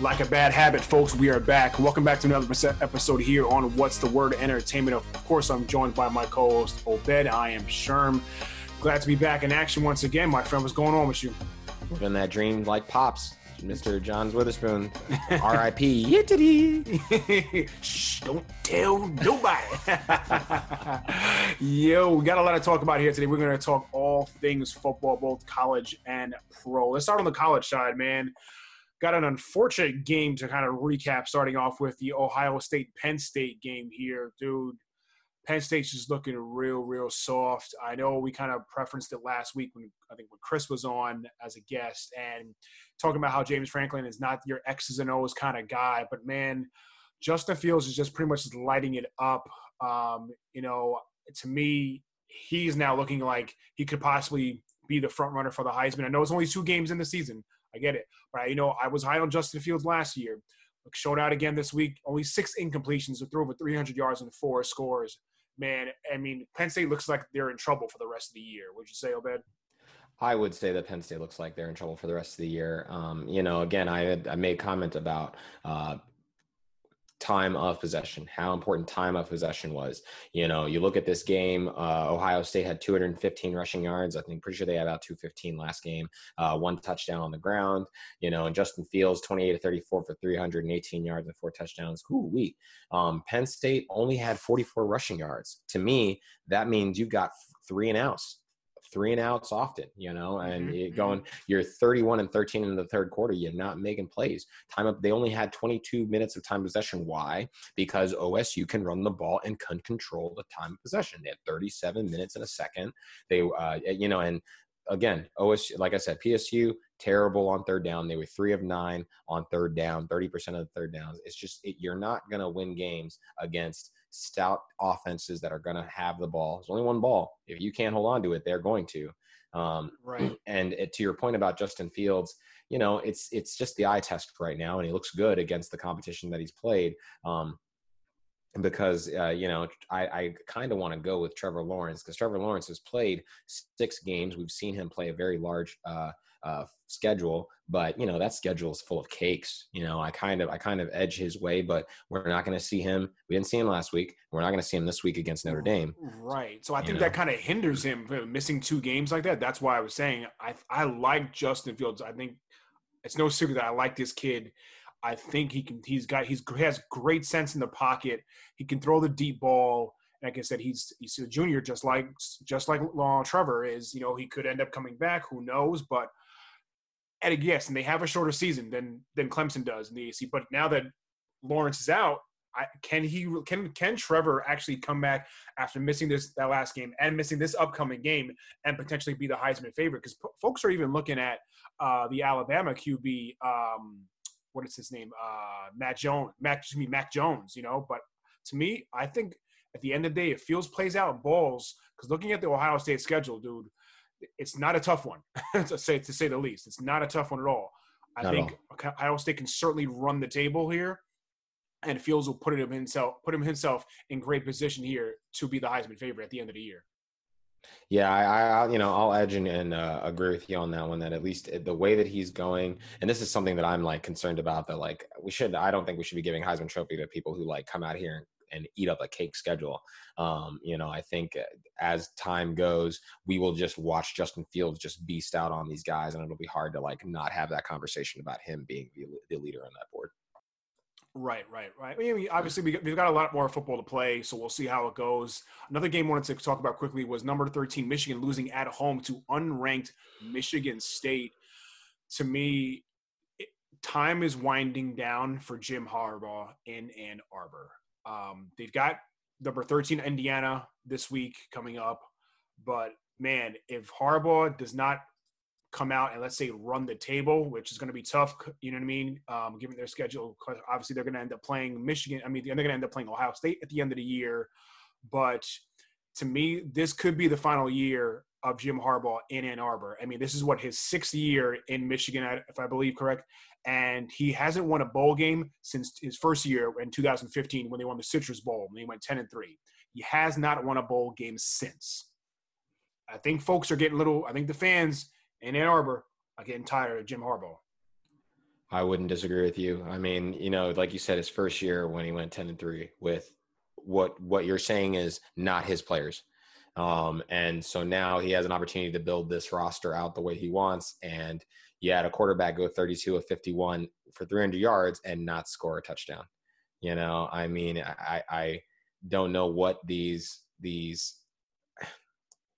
Like a bad habit, folks, we are back. Welcome back to another episode here on What's the Word Entertainment. Of course, I'm joined by my co host, Obed. I am Sherm. Glad to be back in action once again, my friend. What's going on with you? Living that dream like Pops, Mr. Johns Witherspoon. R.I.P. Shh, don't tell nobody. Yo, we got a lot to talk about here today. We're going to talk all things football, both college and pro. Let's start on the college side, man got an unfortunate game to kind of recap, starting off with the Ohio State Penn State game here, dude. Penn State's just looking real, real soft. I know we kind of preferenced it last week when I think when Chris was on as a guest and talking about how James Franklin is not your X's and O's kind of guy, but man, Justin Fields is just pretty much lighting it up. Um, you know, to me, he's now looking like he could possibly be the front runner for the Heisman. I know it's only two games in the season, I get it. But, you know, I was high on Justin Fields last year. Showed out again this week. Only six incompletions, threw over 300 yards and four scores. Man, I mean, Penn State looks like they're in trouble for the rest of the year. Would you say, Obed? I would say that Penn State looks like they're in trouble for the rest of the year. Um, you know, again, I had I made comment about uh, time of possession, how important time of possession was. You know, you look at this game, uh, Ohio State had 215 rushing yards. I think pretty sure they had about 215 last game, uh, one touchdown on the ground, you know, and Justin Fields, 28 to 34 for 318 yards and four touchdowns. Ooh, we. Um, Penn State only had 44 rushing yards. To me, that means you've got three and outs three and outs often, you know, and mm-hmm. mm-hmm. going, you're 31 and 13 in the third quarter, you're not making plays. Time up, they only had 22 minutes of time possession. Why? Because OSU can run the ball and can control the time of possession. They had 37 minutes in a second. They, uh, you know, and again, OSU, like I said, PSU terrible on third down. They were three of nine on third down, 30% of the third downs. It's just, it, you're not going to win games against stout offenses that are going to have the ball. There's only one ball. If you can't hold on to it, they're going to. Um, right. And it, to your point about Justin Fields, you know, it's it's just the eye test right now, and he looks good against the competition that he's played. Um, because uh, you know I, I kind of want to go with Trevor Lawrence because Trevor Lawrence has played six games. We've seen him play a very large uh, uh, schedule, but you know that schedule is full of cakes. You know, I kind of I kind of edge his way, but we're not going to see him. We didn't see him last week. We're not going to see him this week against Notre Dame. Right. So I think know? that kind of hinders him from missing two games like that. That's why I was saying I I like Justin Fields. I think it's no secret that I like this kid. I think he can. He's got. He's he has great sense in the pocket. He can throw the deep ball. Like I said, he's he's a junior, just like just like Long Trevor is. You know, he could end up coming back. Who knows? But and yes, and they have a shorter season than than Clemson does in the AC. But now that Lawrence is out, I, can he can can Trevor actually come back after missing this that last game and missing this upcoming game and potentially be the Heisman favorite? Because p- folks are even looking at uh, the Alabama QB. Um, what is his name? Uh, Matt Jones. Matt, excuse me, Mac Jones. You know, but to me, I think at the end of the day, if Fields plays out balls, because looking at the Ohio State schedule, dude, it's not a tough one to say to say the least. It's not a tough one at all. I not think all. Ohio State can certainly run the table here, and Fields will put him himself put him himself in great position here to be the Heisman favorite at the end of the year. Yeah, I, I you know I'll edge and, and uh, agree with you on that one. That at least the way that he's going, and this is something that I'm like concerned about. That like we should, I don't think we should be giving Heisman Trophy to people who like come out here and eat up a cake schedule. Um, you know, I think uh, as time goes, we will just watch Justin Fields just beast out on these guys, and it'll be hard to like not have that conversation about him being the, the leader on that board. Right, right, right. I mean, obviously, we, have got a lot more football to play, so we'll see how it goes. Another game I wanted to talk about quickly was number 13, Michigan losing at home to unranked Michigan State. To me, it, time is winding down for Jim Harbaugh in Ann Arbor. Um, they've got number 13 Indiana this week coming up, but man, if Harbaugh does not come out and let's say run the table, which is going to be tough, you know what I mean? Um, given their schedule, obviously they're going to end up playing Michigan. I mean, they're going to end up playing Ohio State at the end of the year, but to me, this could be the final year of Jim Harbaugh in Ann Arbor. I mean, this is what his sixth year in Michigan, if I believe correct, and he hasn't won a bowl game since his first year in 2015 when they won the Citrus Bowl and they went 10 and three. He has not won a bowl game since. I think folks are getting little. I think the fans in Ann Arbor are getting tired of Jim Harbaugh. I wouldn't disagree with you. I mean, you know, like you said, his first year when he went ten and three with what what you're saying is not his players. Um, and so now he has an opportunity to build this roster out the way he wants. And you had a quarterback go 32 of 51 for 300 yards and not score a touchdown. You know, I mean, I, I don't know what these these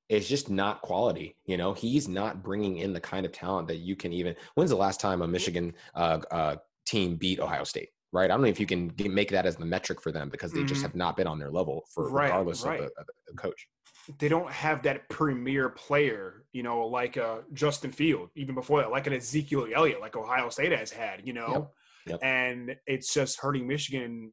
it's just not quality. You know, he's not bringing in the kind of talent that you can even. When's the last time a Michigan uh, uh, team beat Ohio State? Right. I don't know if you can make that as the metric for them because they mm-hmm. just have not been on their level for right, regardless right. Of, the, of, the, coach. They don't have that premier player, you know, like uh, Justin Field, even before that, like an Ezekiel Elliott, like Ohio State has had, you know. Yep. Yep. And it's just hurting Michigan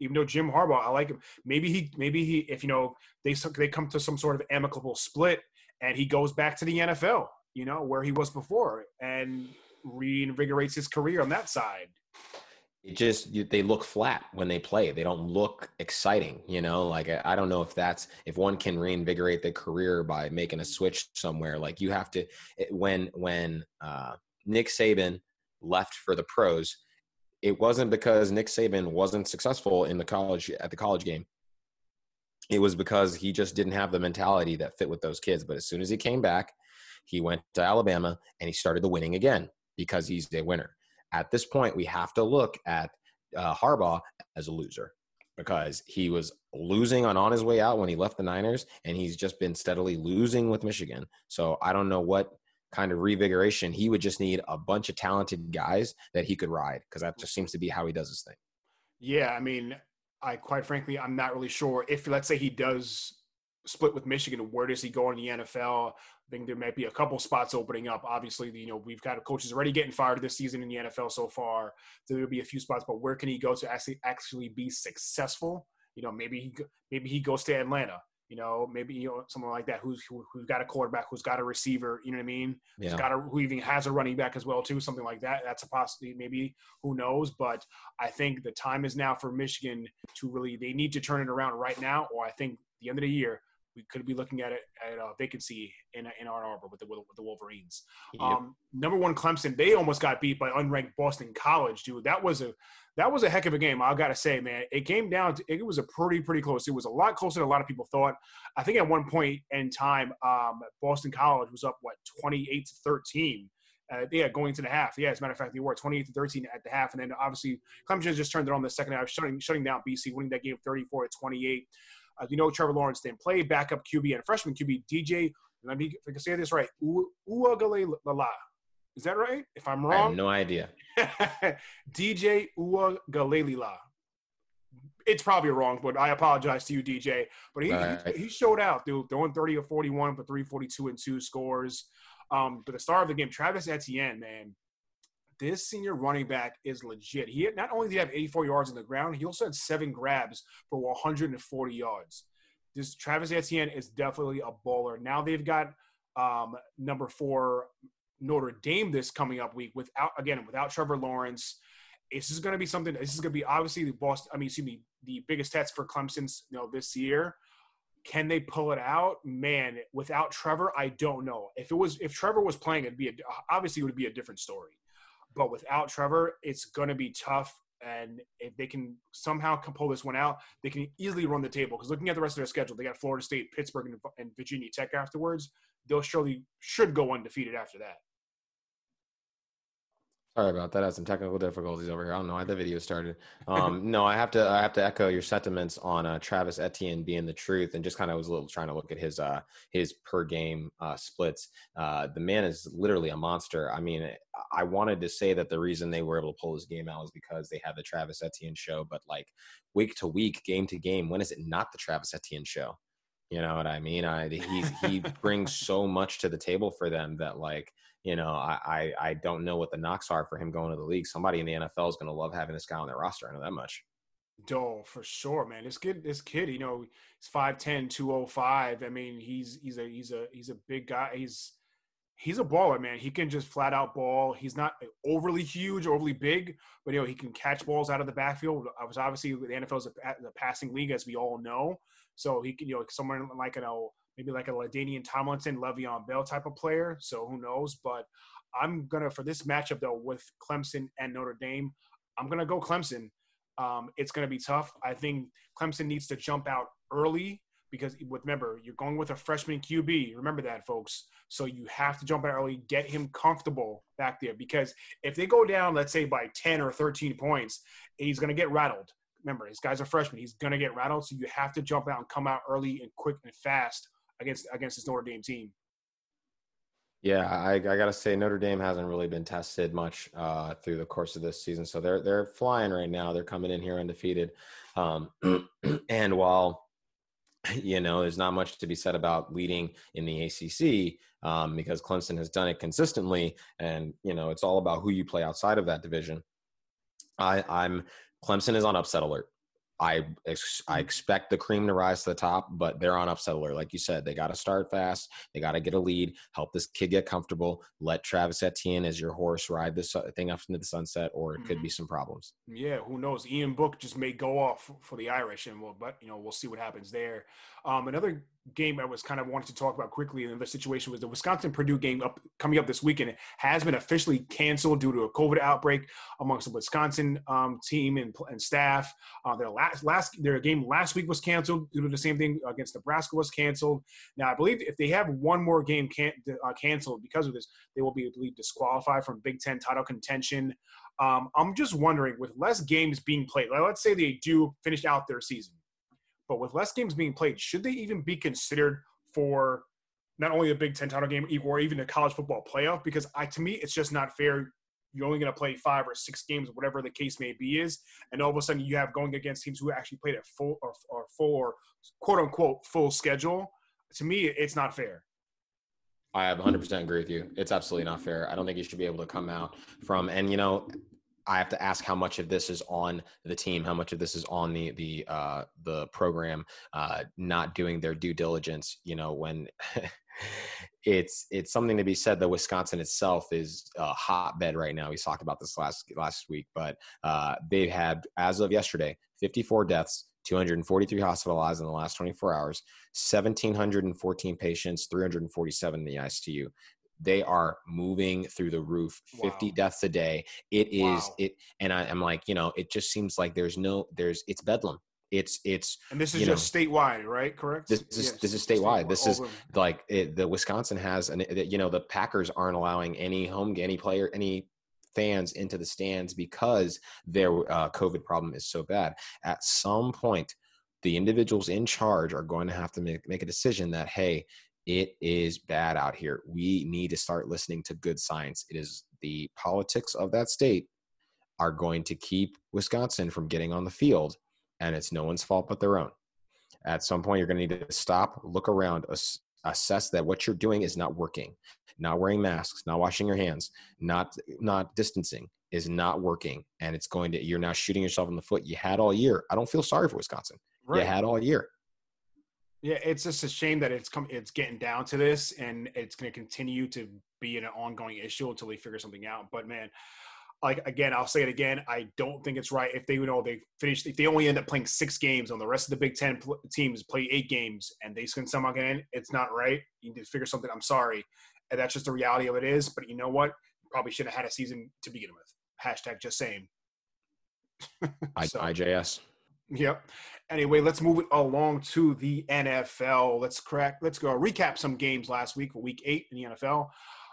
even though Jim Harbaugh, I like him. Maybe he, maybe he, if you know, they they come to some sort of amicable split, and he goes back to the NFL, you know, where he was before, and reinvigorates his career on that side. It just they look flat when they play. They don't look exciting, you know. Like I don't know if that's if one can reinvigorate their career by making a switch somewhere. Like you have to when when uh, Nick Saban left for the pros it wasn't because Nick Saban wasn't successful in the college at the college game. It was because he just didn't have the mentality that fit with those kids. But as soon as he came back, he went to Alabama and he started the winning again because he's a winner. At this point, we have to look at uh, Harbaugh as a loser because he was losing on on his way out when he left the Niners, and he's just been steadily losing with Michigan. So I don't know what kind of revigoration, he would just need a bunch of talented guys that he could ride because that just seems to be how he does his thing. Yeah, I mean, I quite frankly, I'm not really sure if let's say he does split with Michigan, where does he go in the NFL? I think there might be a couple spots opening up. Obviously, you know, we've got coaches already getting fired this season in the NFL so far. So there'll be a few spots, but where can he go to actually actually be successful? You know, maybe he maybe he goes to Atlanta you know, maybe you know someone like that who's who, has got a quarterback, who's got a receiver, you know what I mean? Yeah. Who's got a who even has a running back as well too, something like that. That's a possibility. Maybe who knows? But I think the time is now for Michigan to really they need to turn it around right now, or I think the end of the year we could be looking at it at a vacancy in in Ann Arbor with the with the Wolverines. Yep. Um, number one Clemson, they almost got beat by unranked Boston College, dude. That was a that was a heck of a game. I gotta say, man, it came down to it was a pretty pretty close. It was a lot closer than a lot of people thought. I think at one point in time, um, Boston College was up what twenty eight to thirteen. Uh, yeah, going into the half. Yeah, as a matter of fact, they were 28 to 13 at the half. And then obviously, Clemson just turned it on the second half, shutting, shutting down BC, winning that game 34 to 28. Uh, you know, Trevor Lawrence didn't play, backup QB and freshman QB DJ. Let me, if I can say this right, Uiagalelei. Is that right? If I'm wrong, I have no idea. DJ Uiagalelei. It's probably wrong, but I apologize to you, DJ. But he, right. he, he, showed out, dude, throwing 30 or 41 for 342 and two scores. Um, but the star of the game, Travis Etienne, man, this senior running back is legit. He not only did he have 84 yards on the ground, he also had seven grabs for 140 yards. This Travis Etienne is definitely a baller. Now they've got um, number four Notre Dame this coming up week without again without Trevor Lawrence. This is going to be something. This is going to be obviously the Boston. I mean, excuse me, the biggest test for Clemson's you know this year. Can they pull it out? Man, without Trevor, I don't know. If it was if Trevor was playing, it'd be a, obviously it would be a different story. But without Trevor, it's going to be tough. And if they can somehow pull this one out, they can easily run the table. Because looking at the rest of their schedule, they got Florida State, Pittsburgh, and Virginia Tech afterwards. They'll surely should go undefeated after that. Sorry about that. I had some technical difficulties over here. I don't know why the video started. Um, no, I have to. I have to echo your sentiments on uh, Travis Etienne being the truth, and just kind of was a little trying to look at his uh, his per game uh, splits. Uh, the man is literally a monster. I mean, I wanted to say that the reason they were able to pull this game out was because they had the Travis Etienne show, but like week to week, game to game, when is it not the Travis Etienne show? You know what I mean? I he he brings so much to the table for them that like you know, I, I, I don't know what the knocks are for him going to the league. Somebody in the NFL is going to love having this guy on their roster. I know that much. Oh, for sure, man. This kid, this kid, you know, he's 5'10", 205. I mean, he's he's a he's a he's a big guy. He's he's a baller, man. He can just flat out ball. He's not overly huge, overly big, but you know, he can catch balls out of the backfield. I was obviously the NFL is a, a passing league, as we all know. So he can, you know, someone like you know maybe like a LaDainian Tomlinson, Le'Veon Bell type of player. So who knows? But I'm gonna for this matchup though with Clemson and Notre Dame, I'm gonna go Clemson. Um, it's gonna be tough. I think Clemson needs to jump out early because remember you're going with a freshman QB. Remember that, folks. So you have to jump out early, get him comfortable back there. Because if they go down, let's say by 10 or 13 points, he's gonna get rattled. Remember, this guy's a freshman. He's gonna get rattled. So you have to jump out and come out early and quick and fast against against this Notre Dame team. Yeah, I, I got to say Notre Dame hasn't really been tested much uh, through the course of this season, so they're they're flying right now. They're coming in here undefeated, um, and while you know there's not much to be said about leading in the ACC um, because Clemson has done it consistently, and you know it's all about who you play outside of that division. I, I'm Clemson is on upset alert. I ex- I mm. expect the cream to rise to the top, but they're on upset alert. Like you said, they got to start fast. They got to get a lead, help this kid get comfortable. Let Travis Etienne as your horse ride this thing up into the sunset, or it could be mm-hmm. some problems. Yeah, who knows? Ian Book just may go off for the Irish, and we'll, but you know we'll see what happens there. Um, another game I was kind of wanted to talk about quickly in the situation was the Wisconsin Purdue game up coming up this weekend. Has been officially canceled due to a COVID outbreak amongst the Wisconsin um, team and, and staff. Uh, their last last their game last week was canceled due to the same thing against Nebraska was canceled. Now I believe if they have one more game can, uh, canceled because of this, they will be I believe disqualified from Big Ten title contention. Um, I'm just wondering with less games being played, let's say they do finish out their season but with less games being played, should they even be considered for not only a Big Ten title game or even a college football playoff? Because I, to me, it's just not fair. You're only going to play five or six games, whatever the case may be, is, and all of a sudden you have going against teams who actually played a full or, or full or quote unquote full schedule. To me, it's not fair. I have 100% agree with you. It's absolutely not fair. I don't think you should be able to come out from, and you know, I have to ask how much of this is on the team, how much of this is on the the uh, the program uh, not doing their due diligence. You know, when it's it's something to be said that Wisconsin itself is a hotbed right now. We talked about this last last week, but uh, they've had as of yesterday 54 deaths. 243 hospitalized in the last 24 hours, 1,714 patients, 347 in the ICU they are moving through the roof 50 wow. deaths a day it is wow. it and I, am like you know it just seems like there's no there's it's bedlam it's it's and this is just know, statewide right correct this, this, yes, this is statewide, statewide. this is like it, the wisconsin has and you know the packers aren't allowing any home any player any fans into the stands because their uh, covid problem is so bad at some point the individuals in charge are going to have to make, make a decision that hey it is bad out here. We need to start listening to good science. It is the politics of that state are going to keep Wisconsin from getting on the field, and it's no one's fault but their own. At some point, you're going to need to stop, look around, ass- assess that what you're doing is not working. Not wearing masks, not washing your hands, not not distancing is not working, and it's going to. You're now shooting yourself in the foot. You had all year. I don't feel sorry for Wisconsin. Right. You had all year. Yeah, it's just a shame that it's come it's getting down to this and it's going to continue to be an ongoing issue until they figure something out. But man, like again, I'll say it again. I don't think it's right if they you know they finish if they only end up playing six games on the rest of the Big Ten pl- teams play eight games and they can somehow get in. It's not right. You need to figure something. I'm sorry, and that's just the reality of it is. But you know what? Probably should have had a season to begin with. Hashtag just saying. so, IJS. Yep. Anyway, let's move it along to the NFL. Let's crack. Let's go recap some games last week for Week Eight in the NFL.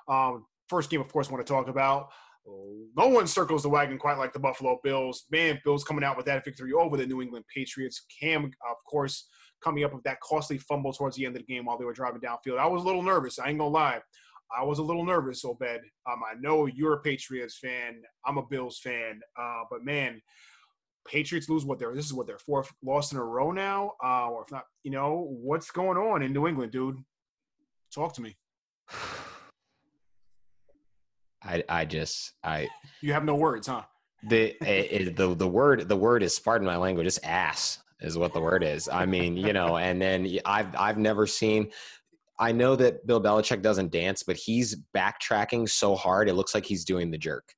Um, first game, of course, I want to talk about. No one circles the wagon quite like the Buffalo Bills. Man, Bills coming out with that victory over the New England Patriots. Cam, of course, coming up with that costly fumble towards the end of the game while they were driving downfield. I was a little nervous. I ain't gonna lie. I was a little nervous, Obed. Um, I know you're a Patriots fan. I'm a Bills fan. Uh, but man, Patriots lose what they're this is what their fourth loss in a row now, uh, or if not, you know what's going on in New England, dude? Talk to me. I I just I you have no words, huh? The it, the the word the word is pardon my language, it's ass is what the word is. I mean, you know, and then I've I've never seen. I know that Bill Belichick doesn't dance, but he's backtracking so hard it looks like he's doing the jerk.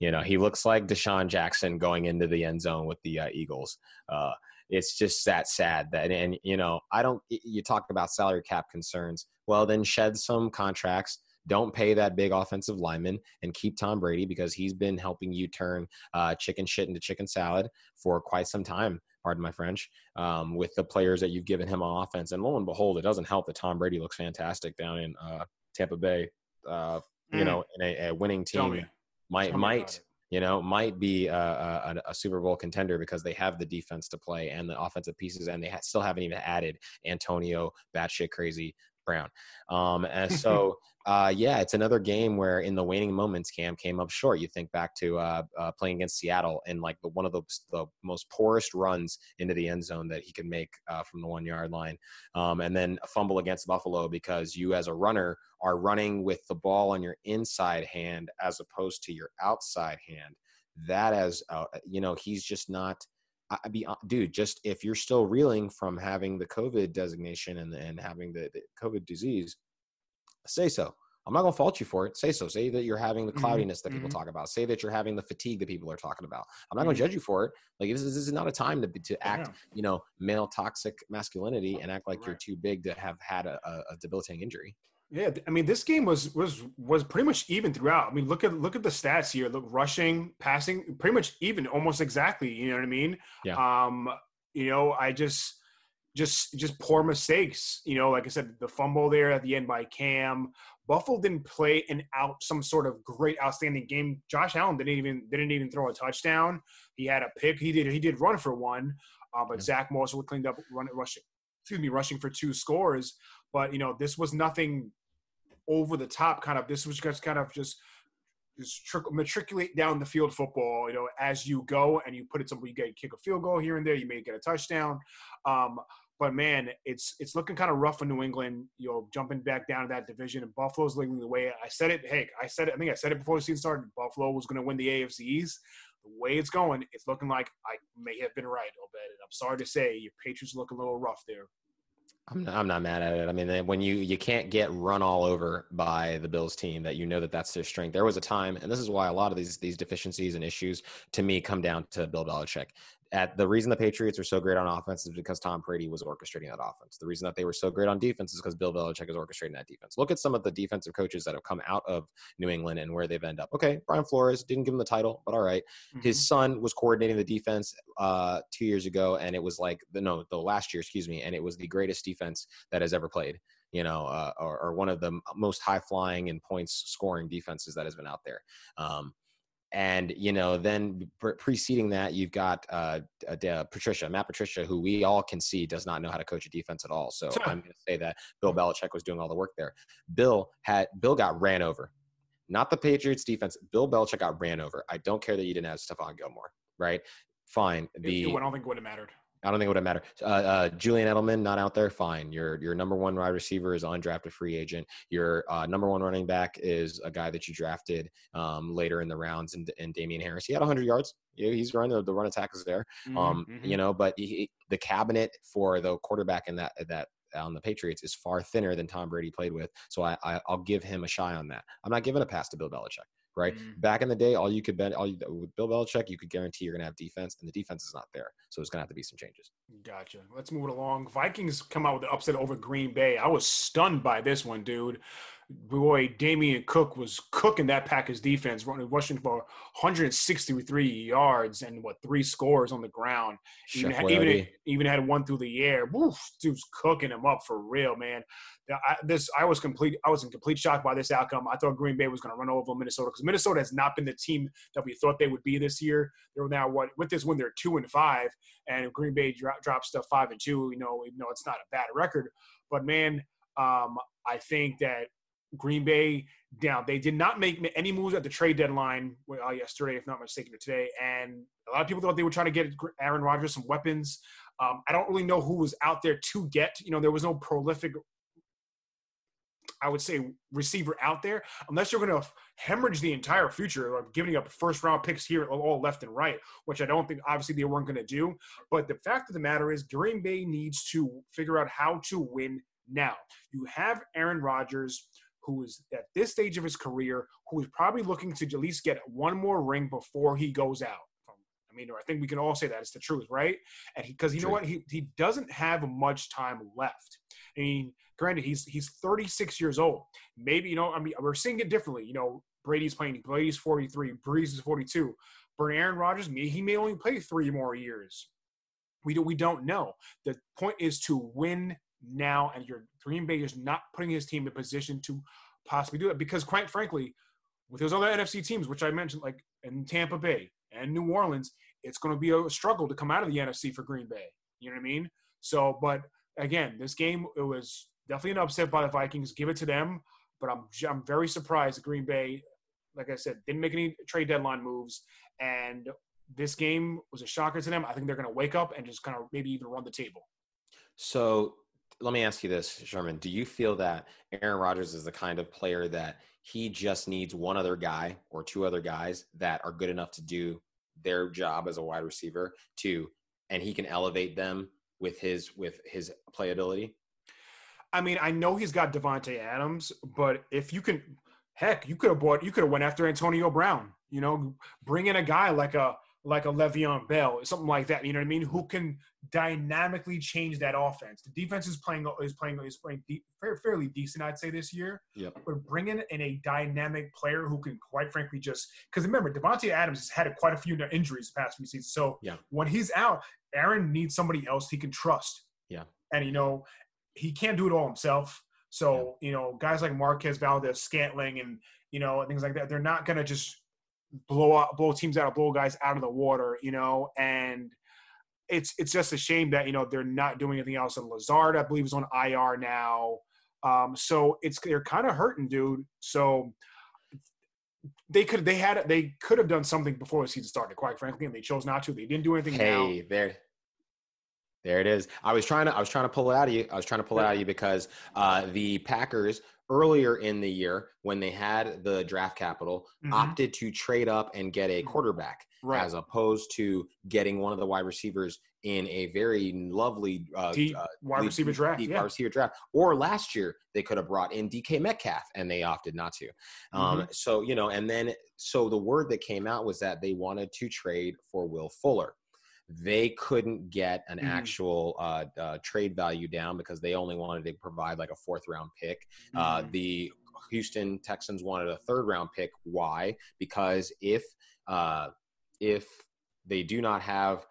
You know, he looks like DeSean Jackson going into the end zone with the uh, Eagles. Uh, it's just that sad that and you know i don't you talk about salary cap concerns well then shed some contracts don't pay that big offensive lineman and keep Tom Brady because he's been helping you turn uh, chicken shit into chicken salad for quite some time. Pardon my French. Um, with the players that you've given him on offense, and lo and behold, it doesn't help that Tom Brady looks fantastic down in uh, Tampa Bay. Uh, you mm. know, in a, a winning team might might you know, might be a, a, a, Super Bowl contender because they have the defense to play and the offensive pieces, and they ha- still haven't even added Antonio batshit crazy Brown. Um, and so, uh, yeah, it's another game where in the waning moments, Cam came up short. You think back to uh, uh, playing against Seattle in like the, one of the, the most poorest runs into the end zone that he could make uh, from the one yard line. Um, and then a fumble against Buffalo because you, as a runner, are running with the ball on your inside hand as opposed to your outside hand. That as, uh, you know, he's just not – I be uh, dude, just if you're still reeling from having the COVID designation and and having the, the COVID disease, say so. I'm not gonna fault you for it. Say so. Say that you're having the mm-hmm, cloudiness that people mm-hmm. talk about. Say that you're having the fatigue that people are talking about. I'm not gonna mm-hmm. judge you for it. Like this is, this is not a time to to act, yeah. you know, male toxic masculinity and act like right. you're too big to have had a, a debilitating injury. Yeah, I mean, this game was was was pretty much even throughout. I mean, look at look at the stats here. Look, rushing, passing, pretty much even, almost exactly. You know what I mean? Yeah. Um, you know, I just just just poor mistakes. You know, like I said, the fumble there at the end by Cam. Buffalo didn't play an out some sort of great outstanding game. Josh Allen didn't even didn't even throw a touchdown. He had a pick. He did he did run for one, uh, but yeah. Zach Moss cleaned up run rushing. Excuse me, rushing for two scores. But you know, this was nothing over the top kind of this was just kind of just just trickle, matriculate down the field football, you know, as you go and you put it somewhere, you get kick a field goal here and there, you may get a touchdown. Um, but man, it's it's looking kind of rough in New England. You know, jumping back down to that division, and Buffalo's leading the way. I said it. Hey, I said it. I think I said it before the season started. Buffalo was going to win the AFC East. The way it's going, it's looking like I may have been right a bit. And I'm sorry to say, your Patriots look a little rough there. I'm not, I'm not mad at it. I mean, when you you can't get run all over by the Bills team, that you know that that's their strength. There was a time, and this is why a lot of these these deficiencies and issues to me come down to Bill Belichick at the reason the Patriots are so great on offense is because Tom Brady was orchestrating that offense. The reason that they were so great on defense is because Bill Belichick is orchestrating that defense. Look at some of the defensive coaches that have come out of New England and where they've ended up. Okay, Brian Flores didn't give him the title, but all right. mm-hmm. His son was coordinating the defense uh, two years ago, and it was like the no, the last year, excuse me, and it was the greatest defense that has ever played. You know, uh, or, or, one of the most high flying and points scoring defenses that has been out there. Um, and you know then preceding that you've got uh, uh, patricia matt patricia who we all can see does not know how to coach a defense at all. So i'm going to say that bill belichick was doing all the work there. Bill had bill got ran over. Not the patriots defense bill belichick got ran over. I don't care that you didn't have stephon gilmore right? Fine the i don't think it would have mattered I don't think it would have mattered. Uh, uh, Julian Edelman not out there, fine. Your your number one wide receiver is undrafted free agent. Your uh, number one running back is a guy that you drafted um, later in the rounds, and, and Damien Harris. He had 100 yards. He's running the, the run attack is there. Mm-hmm, um, mm-hmm. You know, but he, the cabinet for the quarterback in that that on the Patriots is far thinner than Tom Brady played with. So I, I will give him a shy on that. I'm not giving a pass to Bill Belichick right? Mm-hmm. Back in the day, all you could bet, all you, with Bill Belichick, you could guarantee you're going to have defense, and the defense is not there. So it's going to have to be some changes. Gotcha. Let's move it along. Vikings come out with the upset over Green Bay. I was stunned by this one, dude boy, Dalvin Cook was cooking that Packers defense, running rushing for 163 yards and what three scores on the ground. Even had, even, even had one through the air. Woof, dude's cooking him up for real, man. I, this I was complete. I was in complete shock by this outcome. I thought Green Bay was going to run over Minnesota because Minnesota has not been the team that we thought they would be this year. They're now what with this win they're two and five, and Green Bay dro- drops to five and two. You know, even though it's not a bad record, but man, um, I think that Green Bay down. They did not make any moves at the trade deadline uh, yesterday, if not mistaken, or today. And a lot of people thought they were trying to get Aaron Rodgers some weapons. Um, I don't really know who was out there to get. You know, there was no prolific, I would say, receiver out there, unless you're going to hemorrhage the entire future of giving up first round picks here all left and right, which I don't think obviously they weren't going to do. But the fact of the matter is, Green Bay needs to figure out how to win now. You have Aaron Rodgers who is at this stage of his career, who is probably looking to at least get one more ring before he goes out. I mean, I think we can all say that it's the truth, right? And because you know what, he he doesn't have much time left. I mean, granted, he's he's 36 years old. Maybe you know, I mean, we're seeing it differently. You know, Brady's playing. Brady's 43. Brees is 42. But Aaron Rodgers, he may only play three more years. We do, we don't know. The point is to win now, and your Green Bay is not putting his team in position to possibly do it because, quite frankly, with those other NFC teams, which I mentioned, like in Tampa Bay and New Orleans, it's going to be a struggle to come out of the NFC for Green Bay. You know what I mean? So, but again, this game it was definitely an upset by the Vikings. Give it to them, but I'm I'm very surprised Green Bay, like I said, didn't make any trade deadline moves, and this game was a shocker to them. I think they're going to wake up and just kind of maybe even run the table. So let me ask you this, Sherman. Do you feel that Aaron Rodgers is the kind of player that he just needs one other guy or two other guys that are good enough to do their job as a wide receiver to and he can elevate them with his with his playability? I mean, I know he's got Davante Adams, but if you can heck, you could have bought you could have went after Antonio Brown, you know, bring in a guy like a like a Le'Veon Bell, something like that. You know what I mean? Who can dynamically change that offense? The defense is playing is playing is playing fairly decent, I'd say, this year. Yep. But bringing in a dynamic player who can, quite frankly, just because remember Davante Adams has had quite a few injuries the past few seasons. So yeah. when he's out, Aaron needs somebody else he can trust. Yeah. And you know, he can't do it all himself. So yeah. you know, guys like Marquez Valdes-Scantling, and you know things like that, they're not gonna just blow out, blow teams out, blow guys out of the water, you know, and it's it's just a shame that you know they're not doing anything else. And Lazard, I believe, is on IR now, um, so it's they're kind of hurting, dude. So they could they had they could have done something before the season started, quite frankly, and they chose not to. They didn't do anything. Hey, now. there. There it is. I was trying to I was trying to pull it out of you. I was trying to pull it out of you because uh, the Packers earlier in the year when they had the draft capital mm-hmm. opted to trade up and get a mm-hmm. quarterback right. as opposed to getting one of the wide receivers in a very lovely uh, deep uh, wide receiver draft. Deep yeah. wide receiver draft. Or last year they could have brought in DK Metcalf and they opted not to. Um, mm-hmm. So you know, and then so the word that came out was that they wanted to trade for Will Fuller they couldn't get an mm. actual uh, uh, trade value down because they only wanted to provide like a fourth round pick. Uh, mm-hmm. the Houston Texans wanted a third round pick. Why? Because if uh, if they do not have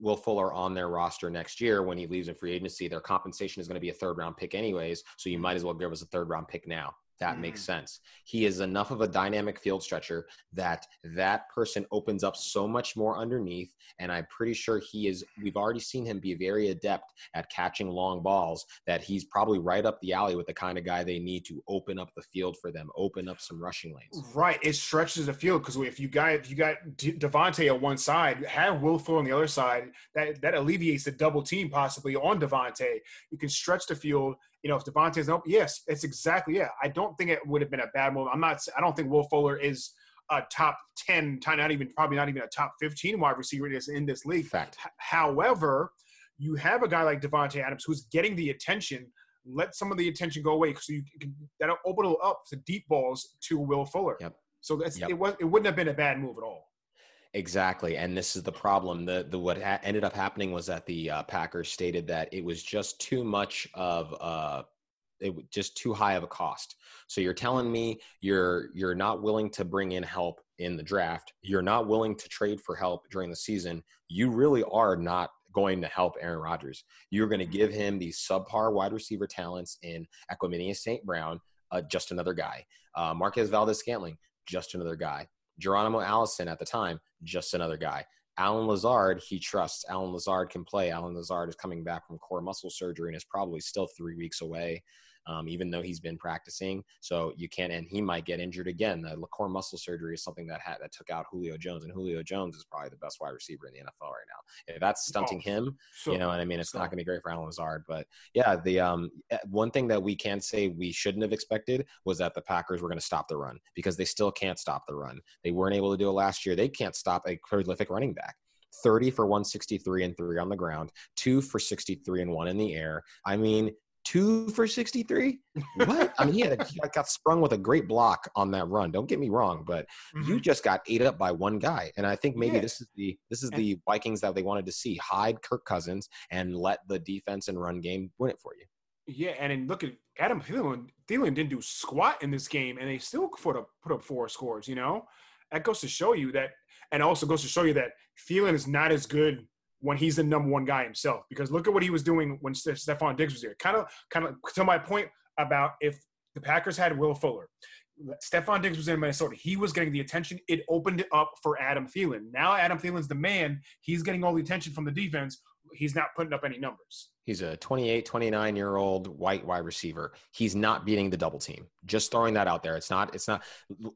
Will Fuller on their roster next year when he leaves in free agency, their compensation is going to be a third round pick anyways. So you might as well give us a third round pick now that mm. makes sense. He is enough of a dynamic field stretcher that that person opens up so much more underneath. And I'm pretty sure he is, we've already seen him be very adept at catching long balls, that he's probably right up the alley with the kind of guy they need to open up the field for them, open up some rushing lanes. Right. It stretches the field because if you got, if you got Davante on one side, have Will Fuller on the other side, that, that alleviates the double team possibly on Davante. You can stretch the field you know, if Davante's open, yes, it's exactly yeah. I don't think it would have been a bad move. I'm not. I don't think Will Fuller is a top ten, not even probably not even a top fifteen wide receiver is in this league. Fact. H- however, you have a guy like Davante Adams who's getting the attention. Let some of the attention go away so you can that'll open it up to deep balls to Will Fuller. Yep. So that's yep. it was it wouldn't have been a bad move at all. Exactly, and this is the problem. The the what ha- ended up happening was that the uh, Packers stated that it was just too much of uh, it just too high of a cost. So you're telling me you're you're not willing to bring in help in the draft. You're not willing to trade for help during the season. You really are not going to help Aaron Rodgers. You're going to give him these subpar wide receiver talents in Equanimeous St. Brown, uh, just another guy. Uh, Marquez Valdes-Scantling, just another guy. Geronimo Allison at the time, just another guy. Allen Lazard, he trusts. Allen Lazard can play. Allen Lazard is coming back from core muscle surgery and is probably still three weeks away um, even though he's been practicing. So you can't, and he might get injured again. The core muscle surgery is something that had that took out Julio Jones, and Julio Jones is probably the best wide receiver in the NFL right now. If that's stunting oh, him, so, you know what I mean. It's so. not going to be great for Allen Lazard, but yeah, the um, eh, one thing that we can say we shouldn't have expected was that the Packers were going to stop the run because they still can't stop the run. They weren't able to do it last year. They can't stop a prolific running back. 30 for 163 and 3 on the ground, 2 for 63 and 1 in the air. I mean, two for 63. What? I mean, he had a, he got sprung with a great block on that run. Don't get me wrong, but mm-hmm. you just got ate up by one guy, and I think maybe yeah. this is the this is and, the Vikings that they wanted to see: hide Kirk Cousins and let the defense and run game win it for you. Yeah, and then look at Adam Thielen. Thielen didn't do squat in this game, and they still put up put up four scores. You know, that goes to show you that, and also goes to show you that Thielen is not as good when he's the number one guy himself. Because look at what he was doing when Stefon Diggs was here. Kind of, kind of to my point about if the Packers had Will Fuller, Stefon Diggs was in Minnesota. He was getting the attention. It opened it up for Adam Thielen. Now Adam Thielen's the man. He's getting all the attention from the defense. He's not putting up any numbers. He's a 28, 29 year old white wide receiver. He's not beating the double team. Just throwing that out there. It's not, it's not,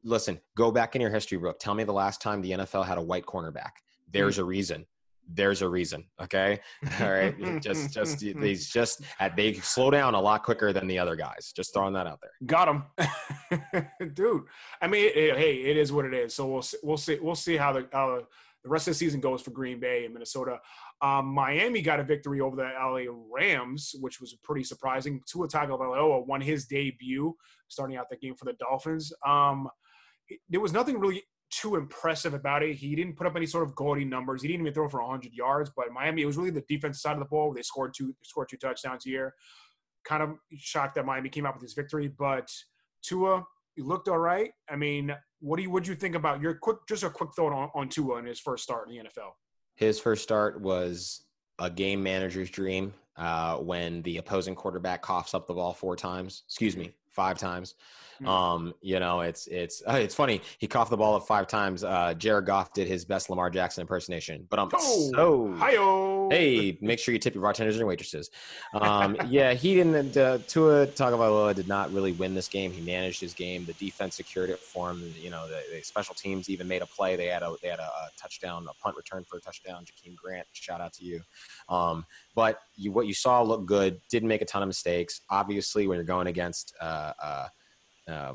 listen, go back in your history book. Tell me the last time the NFL had a white cornerback. There's mm-hmm. a reason there's a reason. Okay. All right. just, just, these just, they slow down a lot quicker than the other guys. Just throwing that out there. Got him. Dude. I mean, it, it, hey, it is what it is. So we'll, see we'll see, we'll see how the, uh, the rest of the season goes for Green Bay and Minnesota. Um, Miami got a victory over the LA Rams, which was pretty surprising. Tua Tagovailoa won his debut, starting out the game for the Dolphins. Um, there was nothing really too impressive about it. He didn't put up any sort of gaudy numbers. He didn't even throw for 100 yards. But Miami, it was really the defense side of the ball. They scored two scored two touchdowns here. Kind of shocked that Miami came out with this victory, but Tua he looked all right. I mean, what do you what do you think about your quick just a quick thought on, on Tua and his first start in the NFL? His first start was a game manager's dream uh, when the opposing quarterback coughs up the ball four times. Excuse me, five times. Mm-hmm. Um, you know, it's it's uh, it's funny. He coughed the ball up five times. Uh, Jared Goff did his best Lamar Jackson impersonation. But I'm oh, so hi hey, make sure you tip your bartenders and waitresses. Um, yeah, he didn't. Uh, Tua Tagovailoa did not really win this game. He managed his game. The defense secured it for him. You know, the, the special teams even made a play. They had a they had a, a, touchdown, a punt return for a touchdown. Jakeem Grant, shout out to you. Um, but you, what you saw looked good. Didn't make a ton of mistakes. Obviously, when you're going against uh, uh, uh,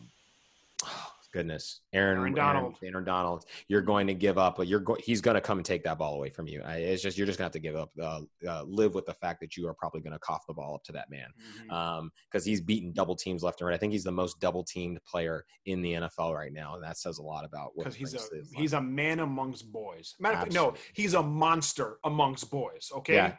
oh, goodness, Aaron, Aaron Donald, Aaron, Aaron, Donald, you're going to give up. You're go- he's going to come and take that ball away from you. It's just you're just going to have to give up. Uh, uh, live with the fact that you are probably going to cough the ball up to that man because mm-hmm. um, he's beaten double teams left and right. I think he's the most double teamed player in the NFL right now, and that says a lot about because he's a he's a man amongst boys. Matter no, he's a monster amongst boys. Okay. Yeah.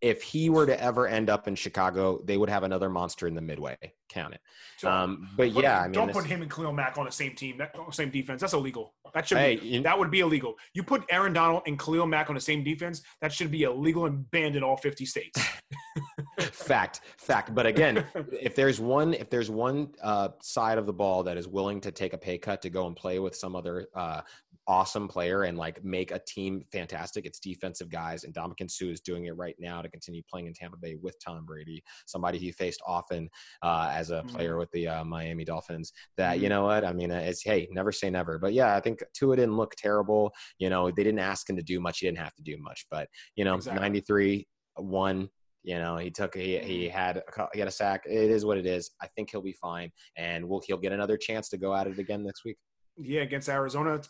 If he were to ever end up in Chicago, they would have another monster in the midway. Count it. So, um, but yeah, I mean, don't put him and Khalil Mack on the same team, that, same defense. That's illegal. That should hey, be, you, that would be illegal. You put Aaron Donald and Khalil Mack on the same defense. That should be illegal and banned in all fifty states. fact, fact. But again, if there's one, if there's one uh, side of the ball that is willing to take a pay cut to go and play with some other uh, awesome player and like make a team fantastic. It's defensive guys, and Ndamukong Suh is doing it right now to continue playing in Tampa Bay with Tom Brady, somebody he faced often uh, as a player mm-hmm. with the uh, Miami Dolphins. That mm-hmm. you know what I mean? It's hey, never say never. But yeah, I think Tua didn't look terrible. You know, they didn't ask him to do much. He didn't have to do much. But you know, exactly. 93 one you know, he took he he mm-hmm. had a, he had a sack. It is what it is. I think he'll be fine, and we'll he'll get another chance to go at it again next week. Yeah, against Arizona,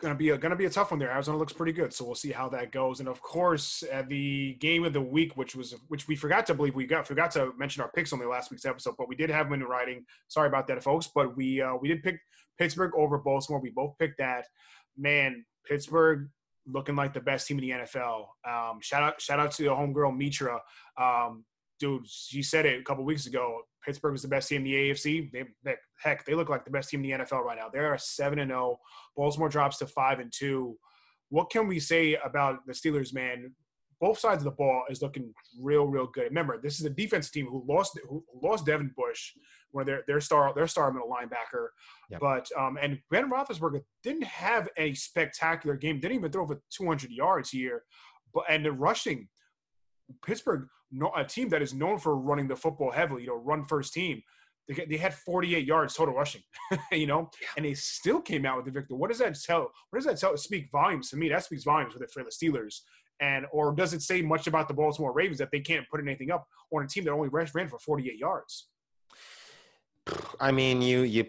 gonna be a gonna be a tough one there. Arizona looks pretty good, so we'll see how that goes. And of course, at the game of the week, which was which we forgot to believe we got forgot to mention our picks on the last week's episode, but we did have them in writing. Sorry about that, folks. But we uh, we did pick Pittsburgh over Baltimore. We both picked that. Man, Pittsburgh looking like the best team in the NFL. Um, shout out shout out to the homegirl Mitra. Um, dude, she said it a couple weeks ago. Pittsburgh is the best team in the AFC. They, they, heck, they look like the best team in the NFL right now. They are seven and zero. Oh. Baltimore drops to five and two. What can we say about the Steelers, man? Both sides of the ball is looking real, real good. Remember, this is a defense team who lost who lost Devin Bush, where their their star their star middle linebacker. Yep. But um, and Ben Roethlisberger didn't have a spectacular game. Didn't even throw for 200 yards here. But and the rushing, Pittsburgh no, a team that is known for running the football heavily, you know, run first team. They, they had 48 yards total rushing, you know, yeah. and they still came out with the victory. What does that tell? What does that tell? Speak volumes to me. That speaks volumes for the, for the Steelers. And or does it say much about the Baltimore Ravens that they can't put anything up on a team that only ran for 48 yards? I mean, you you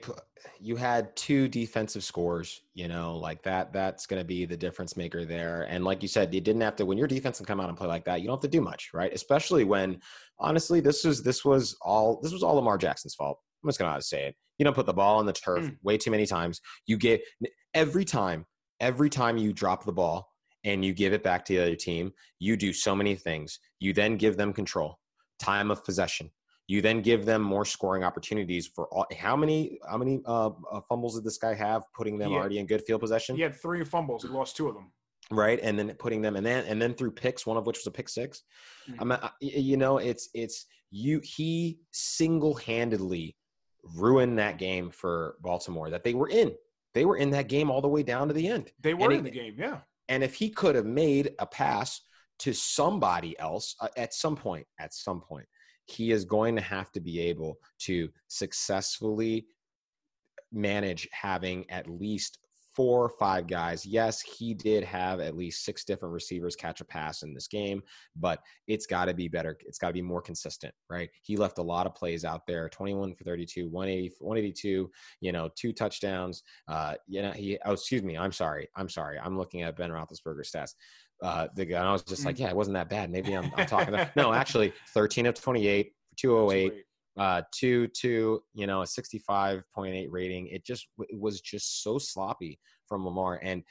you had two defensive scores. You know, like that. That's going to be the difference maker there. And like you said, you didn't have to when your defense can come out and play like that. You don't have to do much, right? Especially when, honestly, this was this was all this was all Lamar Jackson's fault. I'm just going to say it. You don't put the ball on the turf mm. way too many times. You get every time, every time you drop the ball and you give it back to the other team, you do so many things. You then give them control, time of possession. You then give them more scoring opportunities for all, how many how many uh, uh, fumbles did this guy have? Putting them had, already in good field possession. He had three fumbles. He lost two of them. Right, and then putting them, and then and then through picks, one of which was a pick 6 mm-hmm. I, you know, it's it's you. He single handedly ruined that game for Baltimore that they were in. They were in that game all the way down to the end. They were in the game, yeah. And if he could have made a pass to somebody else uh, at some point, at some point, he is going to have to be able to successfully manage having at least four or five guys. Yes, he did have at least six different receivers catch a pass in this game, but it's got to be better. It's got to be more consistent, right? He left a lot of plays out there 21 for 32, 180, 182, you know, two touchdowns. Uh, you know, he, oh, excuse me. I'm sorry. I'm sorry. I'm looking at Ben Roethlisberger stats. Uh, the guy, I was just like, mm. yeah, it wasn't that bad. Maybe I'm, I'm talking. no, actually, 13 of 28 208 uh, two two, you know, a 65.8 rating. It just it was just so sloppy from Lamar. And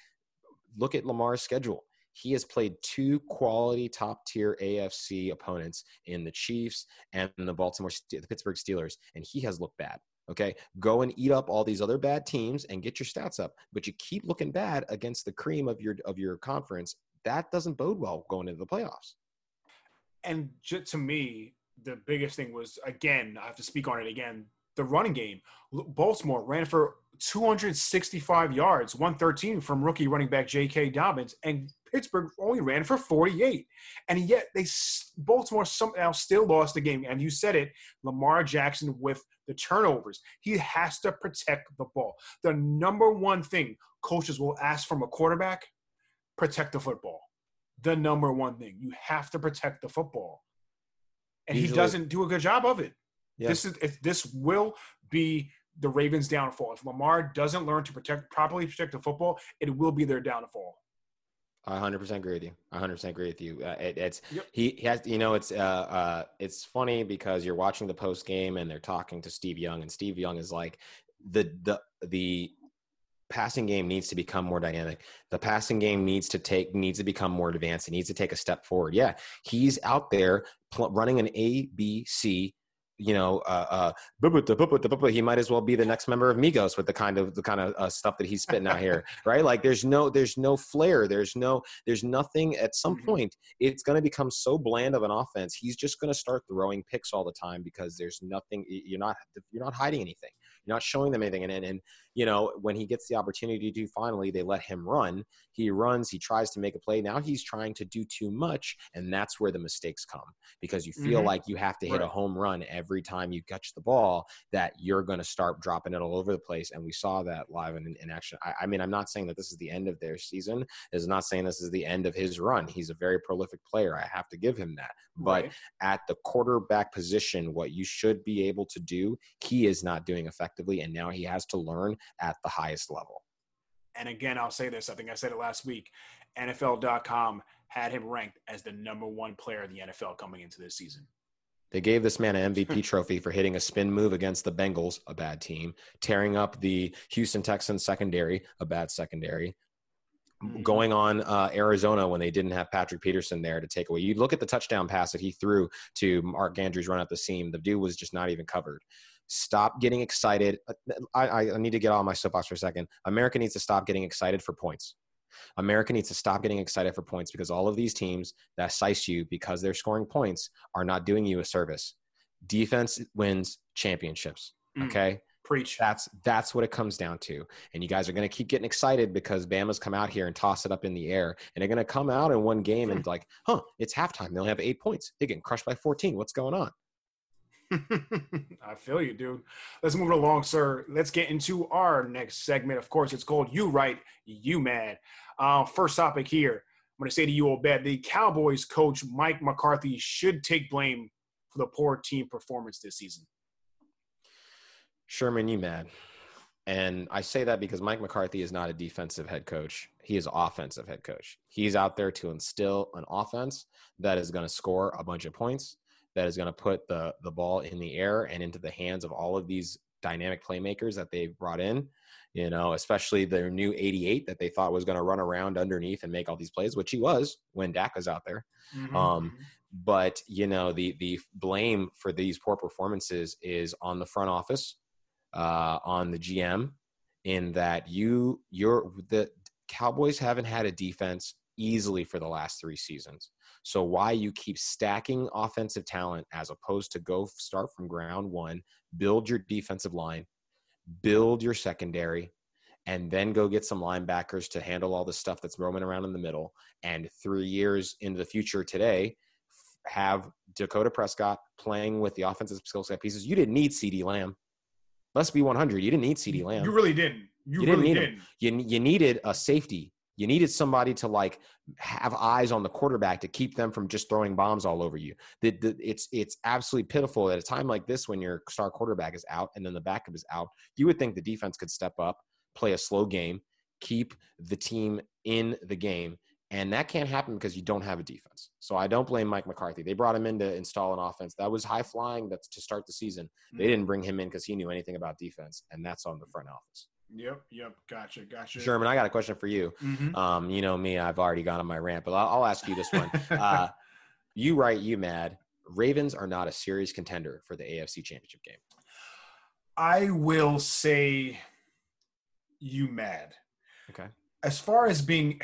look at Lamar's schedule. He has played two quality top tier AFC opponents in the Chiefs and the Baltimore, the Pittsburgh Steelers, and he has looked bad. Okay, go and eat up all these other bad teams and get your stats up, but you keep looking bad against the cream of your of your conference. That doesn't bode well going into the playoffs. And to me, the biggest thing was again, I have to speak on it again. The running game. Baltimore ran for 265 yards, 113 from rookie running back J.K. Dobbins, and Pittsburgh only ran for 48. And yet they Baltimore somehow still lost the game. And you said it, Lamar Jackson with the turnovers. He has to protect the ball. The number one thing coaches will ask from a quarterback, protect the football. The number one thing. You have to protect the football and Usually. he doesn't do a good job of it. Yeah. This is if this will be the Ravens' downfall. If Lamar doesn't learn to protect properly protect the football, it will be their downfall. I 100% agree with you. I 100% agree with you. Uh, it, it's yep. he, he, has you know it's uh, uh it's funny because you're watching the post game and they're talking to Steve Young and Steve Young is like the the the passing game needs to become more dynamic. The passing game needs to take needs to become more advanced. It needs to take a step forward. Yeah, he's out there pl- running an A B C. You know, uh, uh, he might as well be the next member of Migos with the kind of the kind of uh, stuff that he's spitting out here, right? Like, there's no, there's no flair, there's no, there's nothing. At some mm-hmm. point, it's going to become so bland of an offense. He's just going to start throwing picks all the time because there's nothing. You're not, you're not hiding anything. You're not showing them anything. And, and, and, you know, when he gets the opportunity to do finally, they let him run. He runs, he tries to make a play. Now he's trying to do too much. And that's where the mistakes come because you feel mm-hmm. like you have to hit right. a home run every time you catch the ball that you're going to start dropping it all over the place. And we saw that live in, in action. I, I mean, I'm not saying that this is the end of their season. Is not saying this is the end of his run. He's a very prolific player. I have to give him that. But right. at the quarterback position, what you should be able to do, he is not doing effectively. And now he has to learn at the highest level. And again, I'll say this I think I said it last week. NFL.com had him ranked as the number one player in the NFL coming into this season. They gave this man an MVP trophy for hitting a spin move against the Bengals, a bad team, tearing up the Houston Texans secondary, a bad secondary, mm-hmm. going on uh, Arizona when they didn't have Patrick Peterson there to take away. You look at the touchdown pass that he threw to Mark Andrews run at the seam. The dude was just not even covered. Stop getting excited. I, I need to get on my soapbox for a second. America needs to stop getting excited for points. America needs to stop getting excited for points because all of these teams that size you because they're scoring points are not doing you a service. Defense wins championships. Mm. Okay. Preach. That's that's what it comes down to. And you guys are going to keep getting excited because Bama's come out here and toss it up in the air, and they're going to come out in one game and like, huh, it's halftime. They only have eight points. They're getting crushed by 14. What's going on? I feel you, dude. Let's move along, sir. Let's get into our next segment. Of course, it's called You Right, You Mad. Uh, first topic here. I'm going to say to you, Obed, the Cowboys coach Mike McCarthy should take blame for the poor team performance this season. Sherman, you mad? And I say that because Mike McCarthy is not a defensive head coach. He is offensive head coach. He's out there to instill an offense that is going to score a bunch of points, that is going to put the the ball in the air and into the hands of all of these dynamic playmakers that they've brought in. You know, especially their new 88 that they thought was going to run around underneath and make all these plays, which he was when Dak was out there. Mm-hmm. Um, mm-hmm. but you know, the the blame for these poor performances is on the front office, uh, on the GM, in that you you're the Cowboys haven't had a defense easily for the last three seasons. So why you keep stacking offensive talent as opposed to go start from ground one, build your defensive line, build your secondary, and then go get some linebackers to handle all the stuff that's roaming around in the middle. And three years into the future today, have Dakota Prescott playing with the offensive skill set pieces. You didn't need CeeDee Lamb. Let's be 100. You didn't need CeeDee Lamb. You really didn't. You, you didn't really need didn't. Him. You, you needed a safety you needed somebody to like have eyes on the quarterback to keep them from just throwing bombs all over you. The, the, it's it's absolutely pitiful at a time like this when your star quarterback is out and then the backup is out. You would think the defense could step up, play a slow game, keep the team in the game, and that can't happen because you don't have a defense. So I don't blame Mike McCarthy. They brought him in to install an offense that was high flying. That's to start the season. They mm-hmm. didn't bring him in because he knew anything about defense, and that's on the front office. Yep, yep, gotcha, gotcha. Sherman, I got a question for you. Mm-hmm. Um, you know me, I've already gone on my rant, but I'll, I'll ask you this one. uh, you write, you mad? Ravens are not a serious contender for the AFC Championship game. I will say, you mad? Okay. As far as being